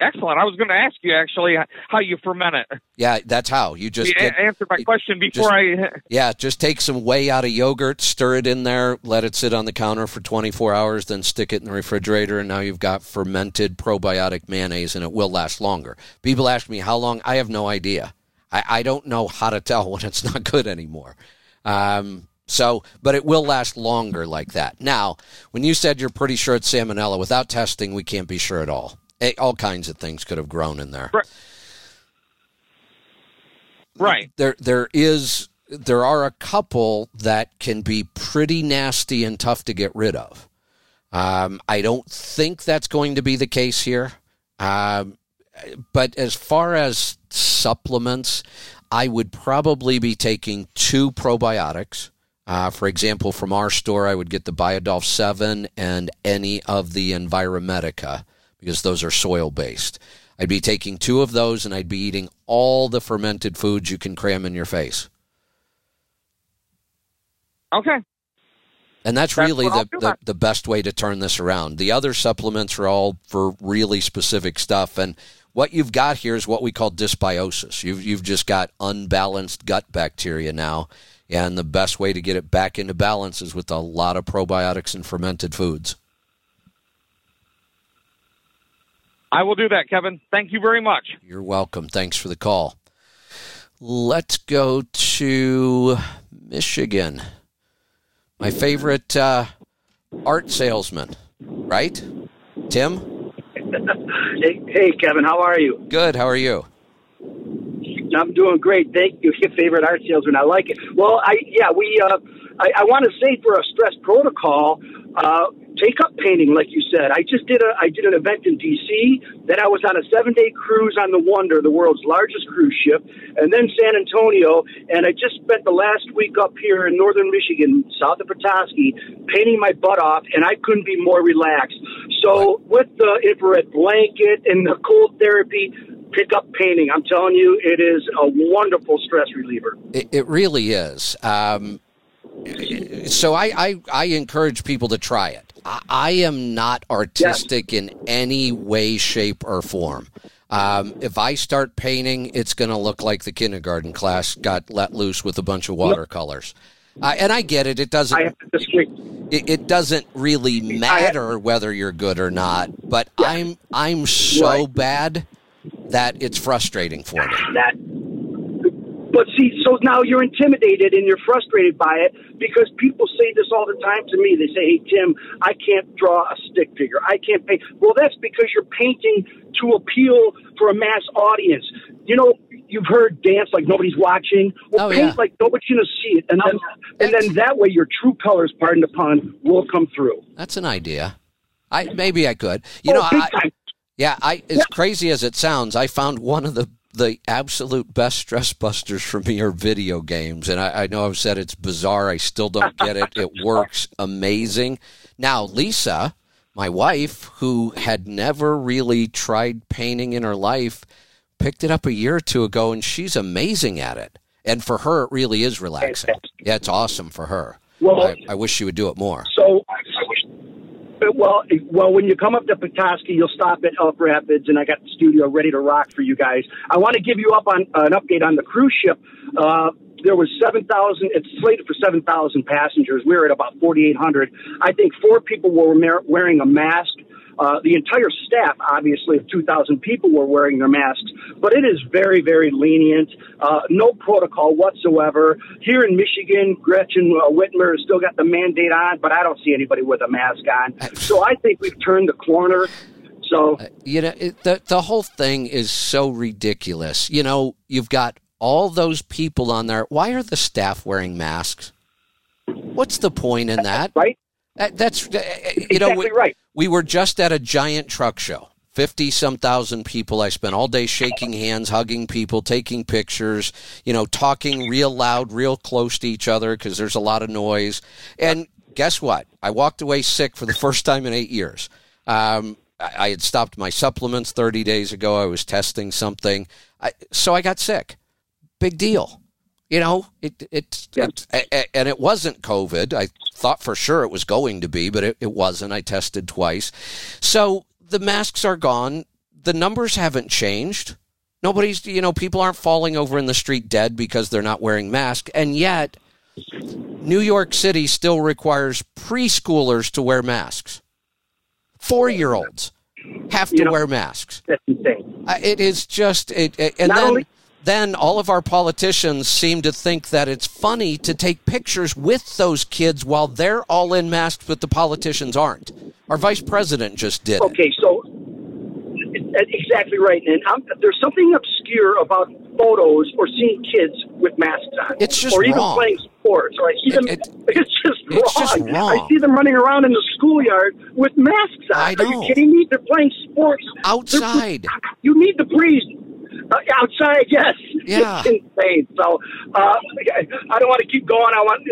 excellent. I was going to ask you actually how you ferment it. yeah that's how you just you get, answered my question before I. yeah just take some whey out of yogurt stir it in there let it sit on the counter for 24 hours then stick it in the refrigerator and now you've got fermented probiotic mayonnaise and it will last longer people ask me how long i have no idea i, I don't know how to tell when it's not good anymore um, So, but it will last longer like that. Now, when you said you're pretty sure it's salmonella, without testing, we can't be sure at all. Eh, All kinds of things could have grown in there. Right. Right. There, there is, there are a couple that can be pretty nasty and tough to get rid of. Um, I don't think that's going to be the case here. Um, but as far as supplements, I would probably be taking two probiotics. Uh, for example, from our store, I would get the Biodoph 7 and any of the Enviromedica because those are soil based. I'd be taking two of those and I'd be eating all the fermented foods you can cram in your face. Okay. And that's, That's really the, the, the best way to turn this around. The other supplements are all for really specific stuff. And what you've got here is what we call dysbiosis. You've, you've just got unbalanced gut bacteria now. And the best way to get it back into balance is with a lot of probiotics and fermented foods. I will do that, Kevin. Thank you very much. You're welcome. Thanks for the call. Let's go to Michigan. My favorite uh, art salesman, right? Tim? Hey, hey, Kevin, how are you? Good. How are you? I'm doing great. Thank you. Your favorite art salesman. I like it. Well, I yeah, we. Uh, I, I want to say for a stress protocol, uh, take up painting, like you said. I just did a I did an event in D.C. Then I was on a seven day cruise on the Wonder, the world's largest cruise ship, and then San Antonio. And I just spent the last week up here in northern Michigan, south of Petoskey, painting my butt off, and I couldn't be more relaxed. So with the infrared blanket and the cold therapy, pick up painting. I'm telling you, it is a wonderful stress reliever. It, it really is. Um, so I, I, I encourage people to try it. I, I am not artistic in any way, shape, or form. Um, if I start painting, it's going to look like the kindergarten class got let loose with a bunch of watercolors. Uh, and I get it. It doesn't. I have to disagree. it, it doesn't really matter whether you're good or not. But I'm I'm so Right. bad that it's frustrating for me. that. But see, so now you're intimidated and you're frustrated by it because people say this all the time to me. They say, "Hey Tim, I can't draw a stick figure. I can't paint." Well, that's because you're painting to appeal for a mass audience. You know, you've heard dance like nobody's watching. Well, Oh, paint yeah. like nobody's going to see it, and then and then that way your true colors, pardon the pun, will come through. That's an idea. I maybe I could. You Oh, know, I, yeah. I as crazy as it sounds, I found one of the the absolute best stress busters for me are video games, and I, I know I've said it's bizarre. I still don't get it. It works amazing. Now, Lisa, my wife, who had never really tried painting in her life, picked it up a year or two ago, and she's amazing at it. And for her, it really is relaxing. Yeah, it's awesome for her. Well- I, I wish she would do it more. So, well, well, when you come up to Petoskey, you'll stop at Elk Rapids, and I got the studio ready to rock for you guys. I want to give you up on uh, an update on the cruise ship. Uh, there was seven thousand. It's slated for seven thousand passengers. We were at about forty eight hundred. I think four people were wearing a mask. Uh, the entire staff, obviously, of 2,000 people were wearing their masks, but it is very, very lenient. Uh, no protocol whatsoever. Here in Michigan, Gretchen uh, Whitmer has still got the mandate on, but I don't see anybody with a mask on. So I think we've turned the corner. So you know it, the the whole thing is so ridiculous. You know, you've got all those people on there. Why are the staff wearing masks? What's the point in that? right, That- that's uh, you know exactly we, right. we were just at a giant truck show. 50 some thousand people. I spent all day shaking hands, hugging people, taking pictures, you know, talking real loud, real close to each other because there's a lot of noise. And guess what? I walked away sick for the first time in eight years. Um, I, I had stopped my supplements 30 days ago. I was testing something. I, so I got sick. Big deal. You know, it, it, it, a- a- and it wasn't COVID. I thought for sure it was going to be, but it, it wasn't. I tested twice. So the masks are gone. The numbers haven't changed. Nobody's, you know, people aren't falling over in the street dead because they're not wearing masks. And yet, New York City still requires preschoolers to wear masks. Four year olds have to You know- wear masks. That's insane. Uh, It is just, it, it- and Not then only- then all of our politicians seem to think that it's funny to take pictures with those kids while they're all in masks, but the politicians aren't. Our vice president just did. It. Okay, so uh, exactly right. And I'm, there's something obscure about photos or seeing kids with masks on, It's just or even wrong. playing sports. Or I see them. It- it- it's just it's wrong. just wrong. I see them running around in the schoolyard with masks on. I Are you know. kidding me? They're playing sports Outside. They're- you need to breathe. Uh, outside, yes. Yeah. It's insane. So uh, I don't want to keep going. I want.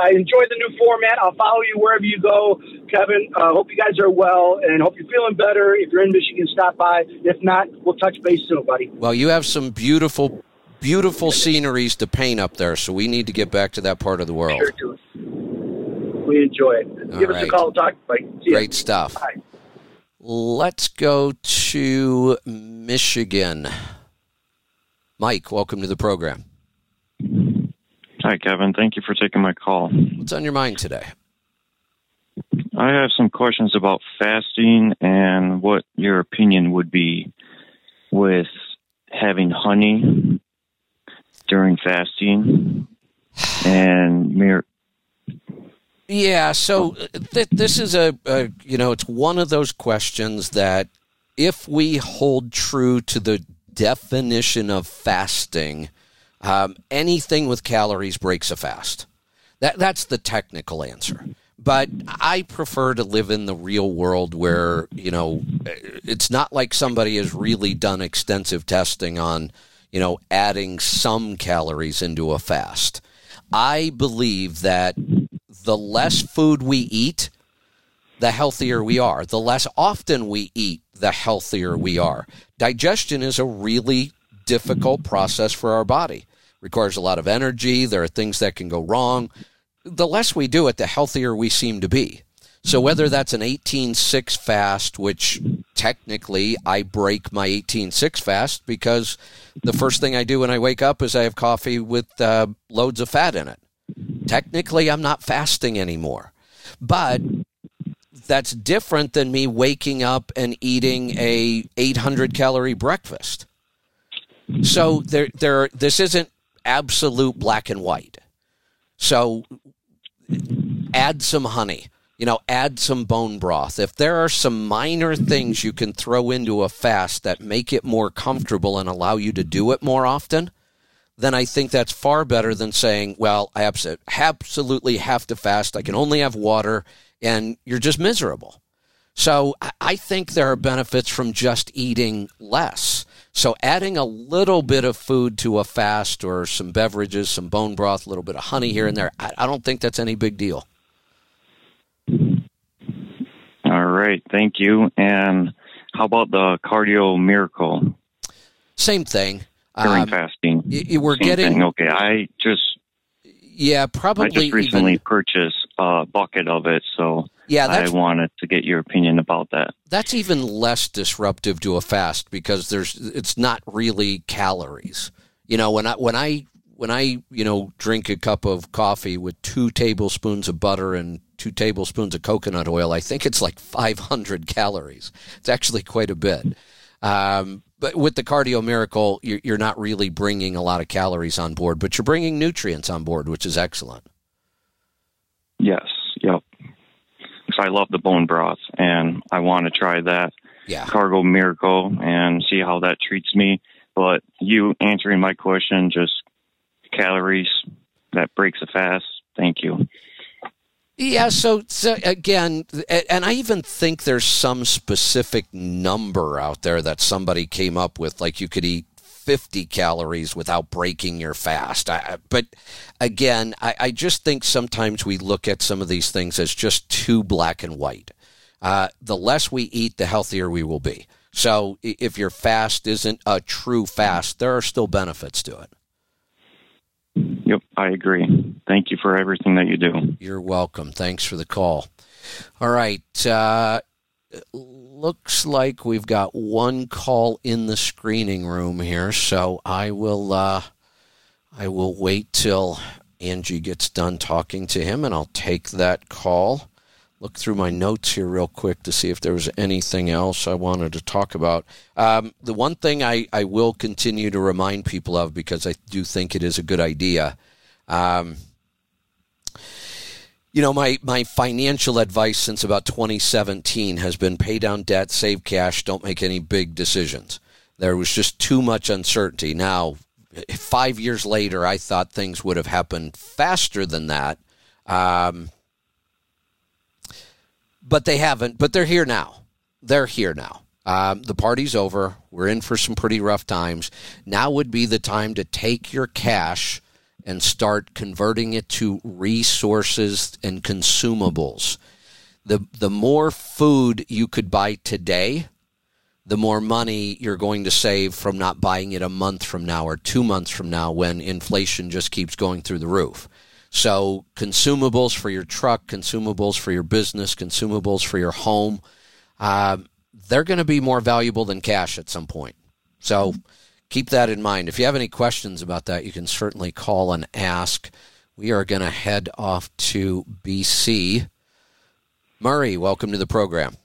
I enjoy the new format. I'll follow you wherever you go, Kevin. Uh, hope you guys are well, and hope you're feeling better. If you're in Michigan, stop by. If not, we'll touch base soon, buddy. Well, you have some beautiful, beautiful sceneries to paint up there, so we need to get back to that part of the world. Sure. We enjoy it. All Give us a call. Talk. Bye. Great stuff. Bye. Let's go to Michigan. Mike, welcome to the program. Hi, Kevin. Thank you for taking my call. What's on your mind today? I have some questions about fasting and what your opinion would be with having honey during fasting and Yeah, so uh, th- this is a, a, you know, it's one of those questions that if we hold true to the definition of fasting, um, anything with calories breaks a fast. That that's the technical answer. But I prefer to live in the real world where, you know, it's not like somebody has really done extensive testing on, you know, adding some calories into a fast. I believe that the less food we eat, the healthier we are. The less often we eat, the healthier we are. Digestion is a really difficult process for our body. Requires a lot of energy. There are things that can go wrong. The less we do it, the healthier we seem to be. So whether that's an 18-6 fast, which technically I break my 18-6 fast because the first thing I do when I wake up is I have coffee with uh, loads of fat in it. Technically, I'm not fasting anymore. But that's different than me waking up and eating a 800 calorie breakfast. So there there this isn't absolute black and white. So add some honey. You know, add some bone broth. If there are some minor things you can throw into a fast that make it more comfortable and allow you to do it more often, then I think that's far better than saying, well, I absolutely have to fast. I can only have water, and you're just miserable. So I- think there are benefits from just eating less. So adding a little bit of food to a fast or some beverages, some bone broth, a little bit of honey here and there, I, I don't think that's any big deal. All right, thank you. And how about the cardio miracle Same thing. during Um, fasting? y- we're Same getting, thing. Okay, I just yeah, probably. I just recently even, purchased a bucket of it, so yeah, I wanted to get your opinion about that. that's even less disruptive to a fast because there's it's not really calories. You know, when I when I when I you know drink a cup of coffee with two tablespoons of butter and two tablespoons of coconut oil, I think it's like 500 calories. It's actually quite a bit. Um, but with the cardio miracle, you're, you're not really bringing a lot of calories on board, but you're bringing nutrients on board, which is excellent. Yes, yep. Because I love the bone broth, and I want to try that Yeah. cardio miracle and see how that treats me. But you answering my question, just calories that breaks a fast. Thank you. Yeah, so, so again, and I even think there's some specific number out there that somebody came up with, like you could eat 50 calories without breaking your fast. I, but again, I, I just think sometimes we look at some of these things as just too black and white. Uh, the less we eat, the healthier we will be. So if your fast isn't a true fast, there are still benefits to it. Yep, I agree. Thank you for everything that you do. You're welcome. Thanks for the call. All right. Uh, looks like we've got one call in the screening room here, so I will. Uh, I will wait till Angie gets done talking to him, and I'll take that call. look through my notes here real quick to see if there was anything else I wanted to talk about. Um, the one thing I, I will continue to remind people of because I do think it is a good idea. Um, you know, my, my financial advice since about 2017 has been pay down debt, save cash, don't make any big decisions. There was just too much uncertainty. Now, five years later, I thought things would have happened faster than that. Um, but they haven't. But they're here now. They're here now. Um, the party's over. We're in for some pretty rough times. Now would be the time to take your cash and start converting it to resources and consumables. The the more food you could buy today, the more money you're going to save from not buying it a month from now or 2 months from now when inflation just keeps going through the roof. So, consumables for your truck, consumables for your business, consumables for your home, uh, they're going to be more valuable than cash at some point. So, keep that in mind. If you have any questions about that, you can certainly call and ask. We are going to head off to BC. Murray, welcome to the program.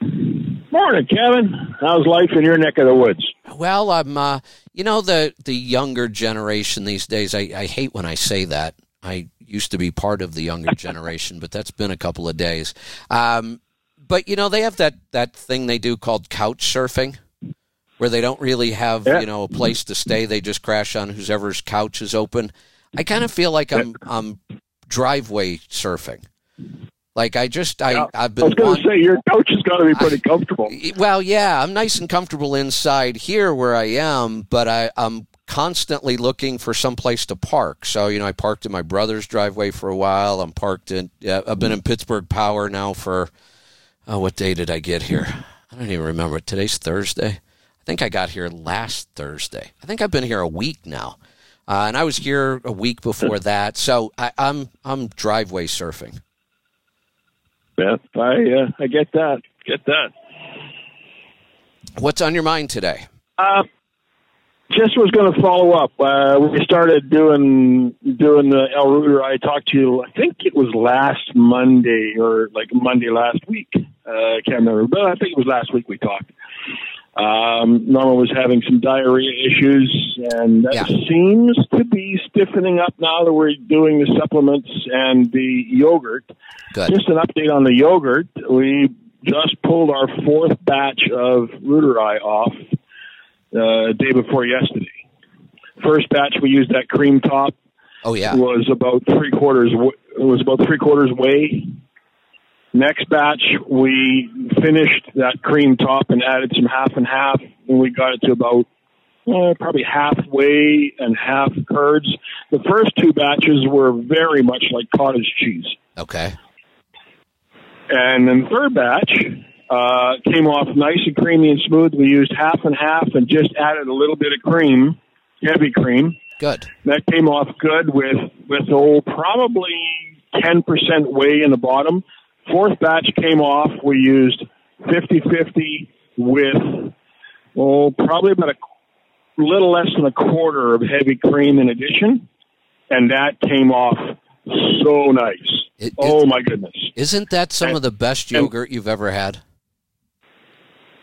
Morning, Kevin. How's life in your neck of the woods? Well, I'm, uh, you know, the the younger generation these days. I, I hate when I say that. I used to be part of the younger generation, but that's been a couple of days. Um, but you know, they have that that thing they do called couch surfing, where they don't really have Yeah. you know a place to stay. They just crash on whoever's couch is open. I kind of feel like I'm I'm driveway surfing. Like I just I I've been. I was going to say your couch has got to be pretty comfortable. well, yeah, I'm nice and comfortable inside here where I am, but I, I'm constantly looking for some place to park. So, you know, I parked in my brother's driveway for a while. I'm parked in, yeah, I've been in Pittsburgh Power now for, oh, what day did I get here? I don't even remember. Today's Thursday. I think I got here last Thursday. I think I've been here a week now. Uh, and I was here a week before that. So I, I'm, I'm driveway surfing. Yeah, I uh, I get that. Get that. What's on your mind today? Uh, just was going to follow up. Uh, we started doing doing the L. reuteri. I talked to you. I think it was last Monday or like Monday last week. Uh, I can't remember, but I think it was last week we talked. Um, Norma was having some diarrhea issues, and that Yeah. seems to be stiffening up now that we're doing the supplements and the yogurt. Good. Just an update on the yogurt. We just pulled our fourth batch of reuteri off uh, day before yesterday. First batch we used that cream top Oh, yeah. was about three quarters w- was about three quarters way. Next batch we finished that cream top and added some half and half, and we got it to about uh, probably halfway and half curds. The first two batches were very much like cottage cheese. Okay. And then the third batch uh, came off nice and creamy and smooth. We used half and half and just added a little bit of cream, heavy cream. Good. That came off good with with oh probably ten percent whey in the bottom. Fourth batch came off. We used 50-50 with oh probably about a little less than a quarter of heavy cream in addition, and that came off so nice. It- oh it- my goodness! Isn't that some of the best and- yogurt you've ever had?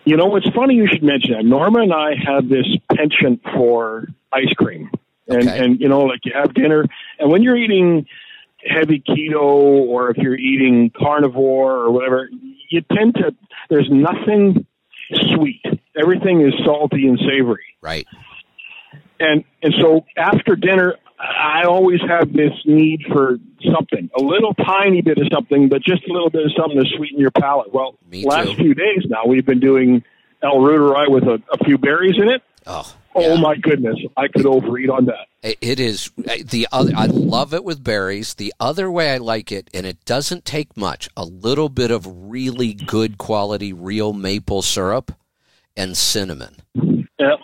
You know, it's funny you should mention that. Norma and I have this penchant for ice cream. And, Okay. and, you know, like you have dinner, and when you're eating heavy keto or if you're eating carnivore or whatever, you tend to, there's nothing sweet. Everything is salty and savory. Right. And, and so after dinner, I always have this need for something, a little tiny bit of something, but just a little bit of something to sweeten your palate. Well, last few days now, we've been doing L. reuteri with a, a few berries in it. Oh. Oh yeah. my goodness, I could overeat on that. It- is the other. I love it with berries. The other way I like it, and it doesn't take much. A little bit of really good quality real maple syrup and cinnamon. Yeah.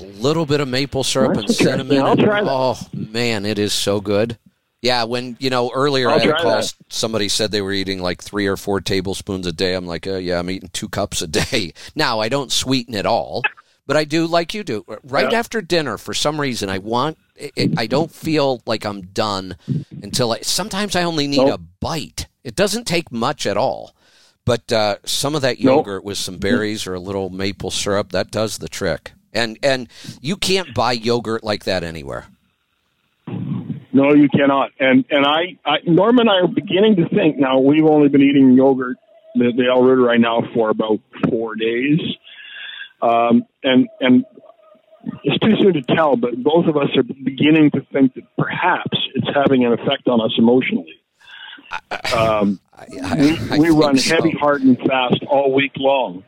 A little bit of maple syrup and That's interesting. cinnamon. I'll try that. Oh man, it is so good. Yeah, when you know earlier I'll I had a call. that. Somebody said they were eating like three or four tablespoons a day. I'm like, uh, yeah, I'm eating two cups a day. Now I don't sweeten it all, but I do like you do. Right Yeah. after dinner, for some reason, I want. It, I don't feel like I'm done until I. Sometimes I only need Nope. a bite. It doesn't take much at all. But uh, some of that Nope. yogurt with some berries or a little maple syrup that does the trick. And and you can't buy yogurt like that anywhere. No, you cannot. And and I, I Norm and I are beginning to think now. We've only been eating yogurt, the, the L. reuteri right now for about four days, um, and and it's too soon to tell. But both of us are beginning to think that perhaps it's having an effect on us emotionally. Um, I, I, we, I we run so. heavy, hard, and fast all week long.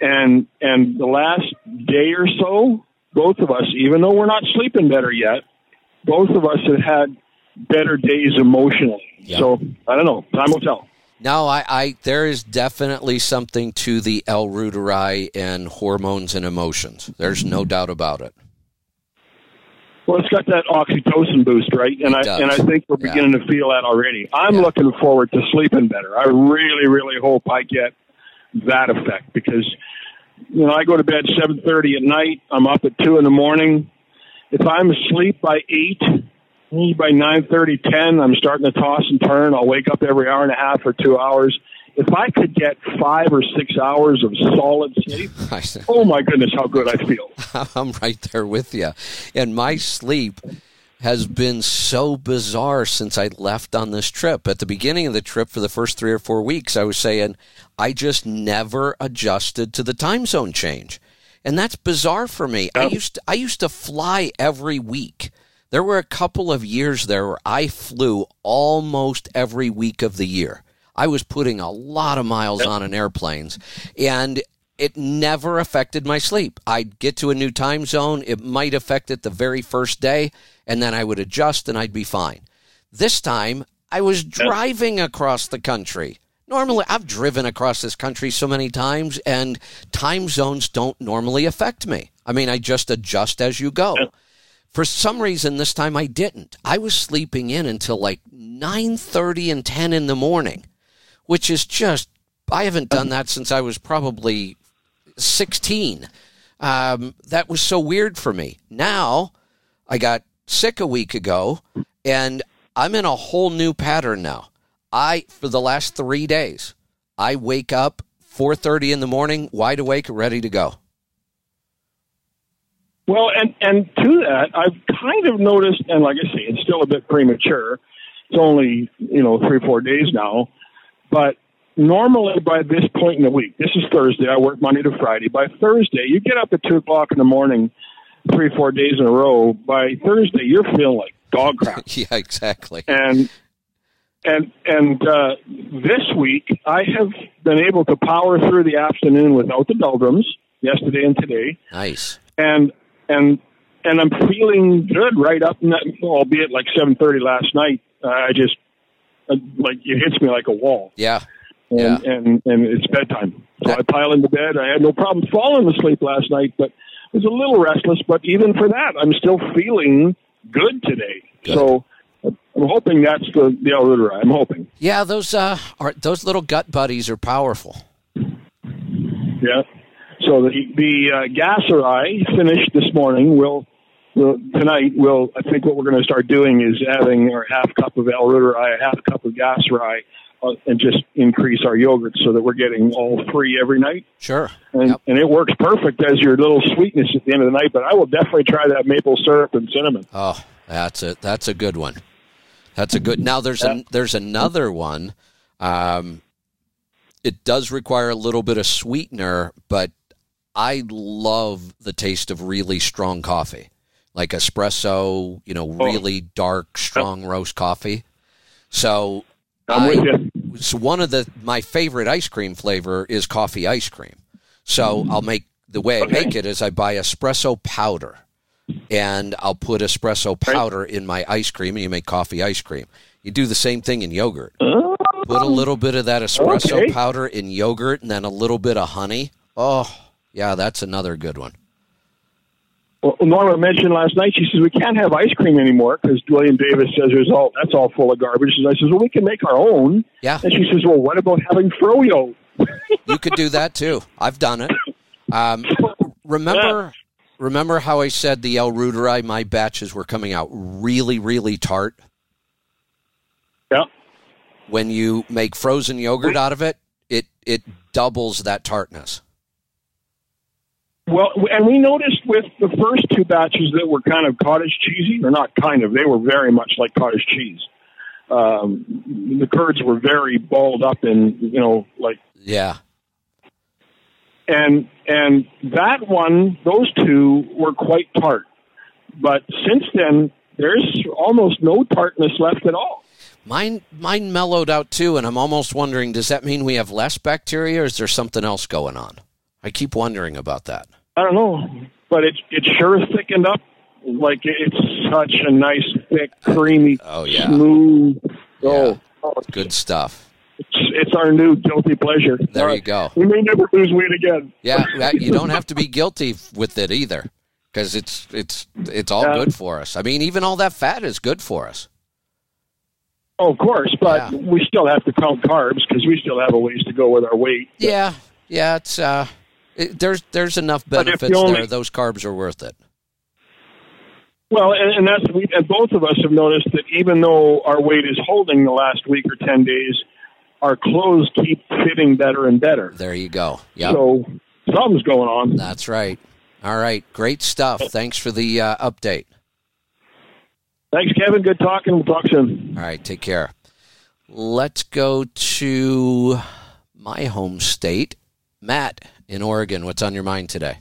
And and the last day or so, both of us, even though we're not sleeping better yet, both of us have had better days emotionally. Yeah. So I don't know. Time will tell. No, I, I there is definitely something to the L. reuteri and hormones and emotions. There's no doubt about it. Well, it's got that oxytocin boost, right? And I and I think we're Yeah. beginning to feel that already. I'm Yeah. looking forward to sleeping better. I really, really hope I get that effect because you know I go to bed seven thirty at night. I'm up at two in the morning. If I'm asleep by eight, maybe by nine thirty, ten, I'm starting to toss and turn. I'll wake up every hour and a half or two hours. If I could get five or six hours of solid sleep, I, oh my goodness, how good I feel. I'm right there with you. And my sleep has been so bizarre since I left on this trip. At the beginning of the trip, for the first three or four weeks, I was saying I just never adjusted to the time zone change, and that's bizarre for me. I used to, I used to fly every week. There were a couple of years there where I flew almost every week of the year. I was putting a lot of miles on in airplanes, and it never affected my sleep. I'd get to a new time zone, it might affect it the very first day, and then I would adjust and I'd be fine. This time, I was driving across the country. Normally, I've driven across this country so many times, and time zones don't normally affect me. I mean, I just adjust as you go. For some reason, this time I didn't. I was sleeping in until like 9.30 and 10 in the morning, which is just, I haven't done that since I was probably 16. Um, that was so weird for me. Now, I got sick a week ago, and I'm in a whole new pattern now. I, for the last three days, I wake up 4.30 in the morning, wide awake, ready to go. Well, and and to that, I've kind of noticed, and like I say, it's still a bit premature. It's only you know three four days now, but normally by this point in the week, this is Thursday. I work Monday to Friday. By Thursday, you get up at two o'clock in the morning, three four days in a row. By Thursday, you're feeling like dog crap. yeah, exactly. and and and uh, this week I have been able to power through the afternoon without the doldrums yesterday and today Nice. and and and I'm feeling good right up, albeit like 7:30 last night. Uh, I just uh, like it hits me like a wall, Yeah. and Yeah. and and it's bedtime. So I pile into bed. I had no problem falling asleep last night, but was a little restless. But even for that, I'm still feeling good today. Good. So I'm hoping that's the the El I'm hoping. Yeah, those uh, are those little gut buddies are powerful. Yeah. So the the uh, gasseri finished this morning. We'll, we'll tonight. We'll I think what we're going to start doing is having our half cup of L. reuteri, a half cup of gasseri, uh, and just increase our yogurt so that we're getting all three every night. Sure. And, Yep. and it works perfect as your little sweetness at the end of the night. But I will definitely try that maple syrup and cinnamon. Oh, that's a that's a good one. That's a good. Now there's a there's another one. Um, it does require a little bit of sweetener, but I love the taste of really strong coffee, like espresso. You know, oh. really dark, strong roast coffee. So I- so one of the my favorite ice cream flavor is coffee ice cream. So I'll make the way I Okay. make it is I buy espresso powder, and I'll put espresso powder in my ice cream, and you make coffee ice cream. You do the same thing in yogurt. Put a oh. little bit of that espresso Okay. powder in yogurt, and then a little bit of honey. Oh, yeah, that's another good one. Well, Norma mentioned last night. She says we can't have ice cream anymore because William Davis says there's all that's all full of garbage. And I says, well, we can make our own. Yeah. And she says, well, what about having froyo? You could do that too. I've done it. Um, remember, remember how I said the L. reuteri, my batches were coming out really, really tart. Yeah. when you make frozen yogurt out of it, it it doubles that tartness. Well, and we noticed with the first two batches that were kind of cottage cheesy, or not kind of, they were very much like cottage cheese. Um, the curds were very balled up and you know like Yeah. and and that one, those two were quite tart. But since then, there's almost no tartness left at all. Mine mine mellowed out too, and I'm almost wondering, does that mean we have less bacteria or is there something else going on? I keep wondering about that. I don't know, but it it sure thickened up. Like it's such a nice, thick, creamy, Oh, yeah. smooth. Oh, oh, Good stuff. it's, it's our new guilty pleasure. There you go. We may never lose weight again. Yeah, you don't have to be guilty with it either, because it's it's it's all Yeah. good for us. I mean, even all that fat is good for us. Oh, of course, but we still have to count carbs because we still have a ways to go with our weight. Yeah, yeah. It's uh, it, there's there's enough benefits only- there. Those carbs are worth it. Well, and, and that's we and both of us have noticed that even though our weight is holding the last week or ten days, our clothes keep fitting better and better. There you go. Yeah, So something's going on. that's right. All right, great stuff. Thanks for the uh, update. Thanks, Kevin. Good talking. We'll talk soon. All right, take care. Let's go to my home state, Matt in Oregon. What's on your mind today?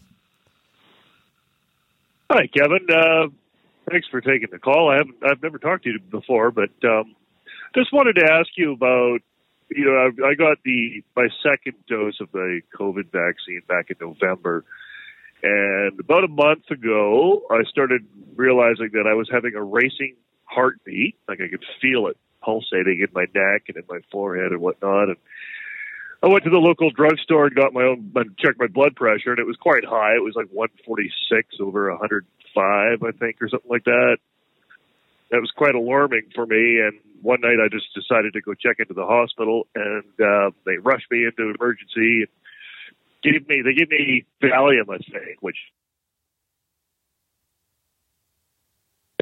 Hi, Kevin. Uh, thanks for taking the call. I haven't, I've never talked to you before, but um, just wanted to ask you about. You know, I, I got the my second dose of the COVID vaccine back in November, and about a month ago, I started realizing that I was having a racing heartbeat. Like I could feel it pulsating in my neck and in my forehead and whatnot. And I went to the local drugstore and got my own, and checked my blood pressure, and it was quite high. It was like 146 over 105, I think, or something like that. That was quite alarming for me. And one night I just decided to go check into the hospital, and uh, they rushed me into emergency and gave me they gave me Valium, I think, which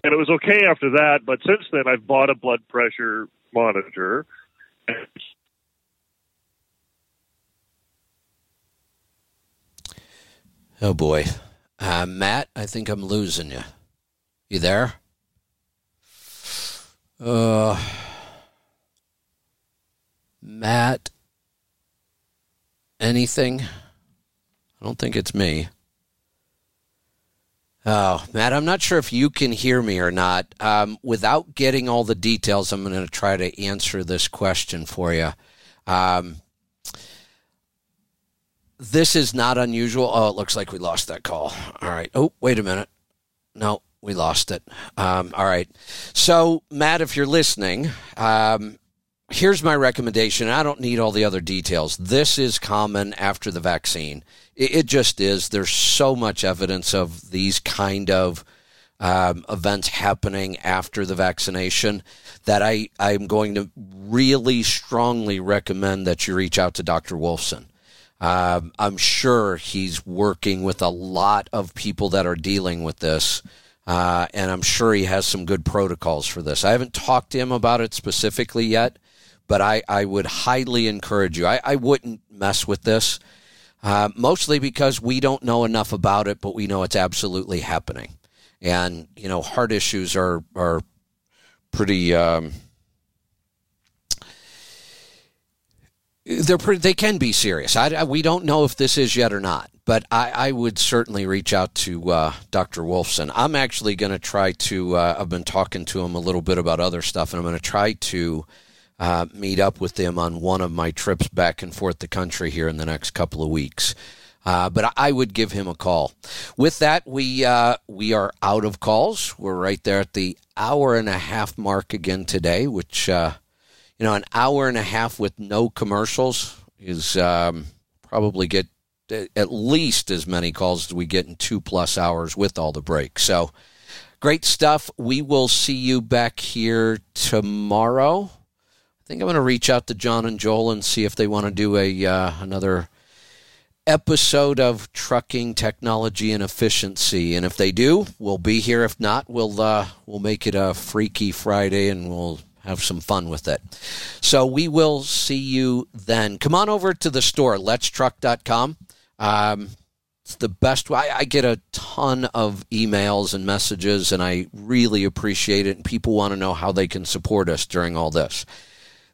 and it was okay after that. But since then, I've bought a blood pressure monitor. Oh boy, uh, Matt. I think I'm losing you. You there? Uh, Matt. Anything? I don't think it's me. Oh, Matt, I'm not sure if you can hear me or not. Um, without getting all the details, I'm going to try to answer this question for you. Um, this is not unusual. Oh, it looks like we lost that call. All right. Oh, wait a minute. No, we lost it. Um, all right. So, Matt, if you're listening, um, here's my recommendation. I don't need all the other details. This is common after the vaccine. It, it just is. There's so much evidence of these kind of um, events happening after the vaccination that I, I'm going to really strongly recommend that you reach out to Dr. Wolfson. Um, I'm sure he's working with a lot of people that are dealing with this. Uh, and I'm sure he has some good protocols for this. I haven't talked to him about it specifically yet, but I, I would highly encourage you. I, I wouldn't mess with this, uh, mostly because we don't know enough about it, but we know it's absolutely happening. And, you know, heart issues are, are pretty. Um, they're pretty, they can be serious. I, I- we don't know if this is yet or not, but I, I would certainly reach out to uh, Dr. Wolfson. I'm actually going to try to. Uh, I've been talking to him a little bit about other stuff, and I'm going to try to uh, meet up with him on one of my trips back and forth the country here in the next couple of weeks. Uh, but I- would give him a call. With that, we uh, we are out of calls. We're right there at the hour and a half mark again today, which uh, you know, an hour and a half with no commercials is um, probably get at least as many calls as we get in two plus hours with all the breaks. So great stuff. We will see you back here tomorrow. I think I'm going to reach out to John and Joel and see if they want to do a uh, another episode of trucking technology and efficiency. And if they do, we'll be here. If not, we'll uh, we'll make it a freaky Friday and we'll have some fun with it. So we will see you then. Come on over to the store, letstruck.com. Um, it's the best way. I, I get a ton of emails and messages, and I really appreciate it. And people want to know how they can support us during all this.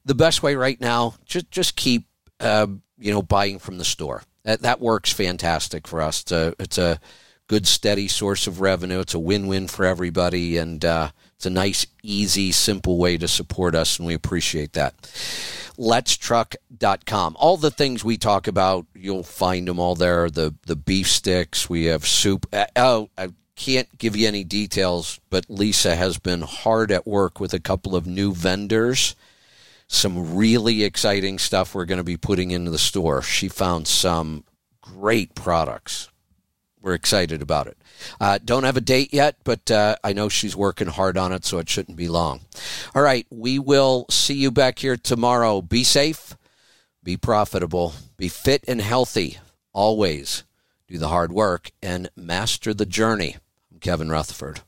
The best way right now, just just keep uh, you know buying from the store. That that works fantastic for us. It's a, it's a good steady source of revenue. It's a win-win for everybody, and uh, it's a nice, easy, simple way to support us, and we appreciate that. Letstruck.com. All the things we talk about, you'll find them all there. The the beef sticks. We have soup. Uh, oh, I can't give you any details, but Lisa has been hard at work with a couple of new vendors some really exciting stuff we're going to be putting into the store. She found some great products. We're excited about it. Uh, don't have a date yet, but uh, I know she's working hard on it, so it shouldn't be long. All right, we will see you back here tomorrow. Be safe, be profitable, be fit and healthy. Always do the hard work and master the journey. I'm Kevin Rutherford.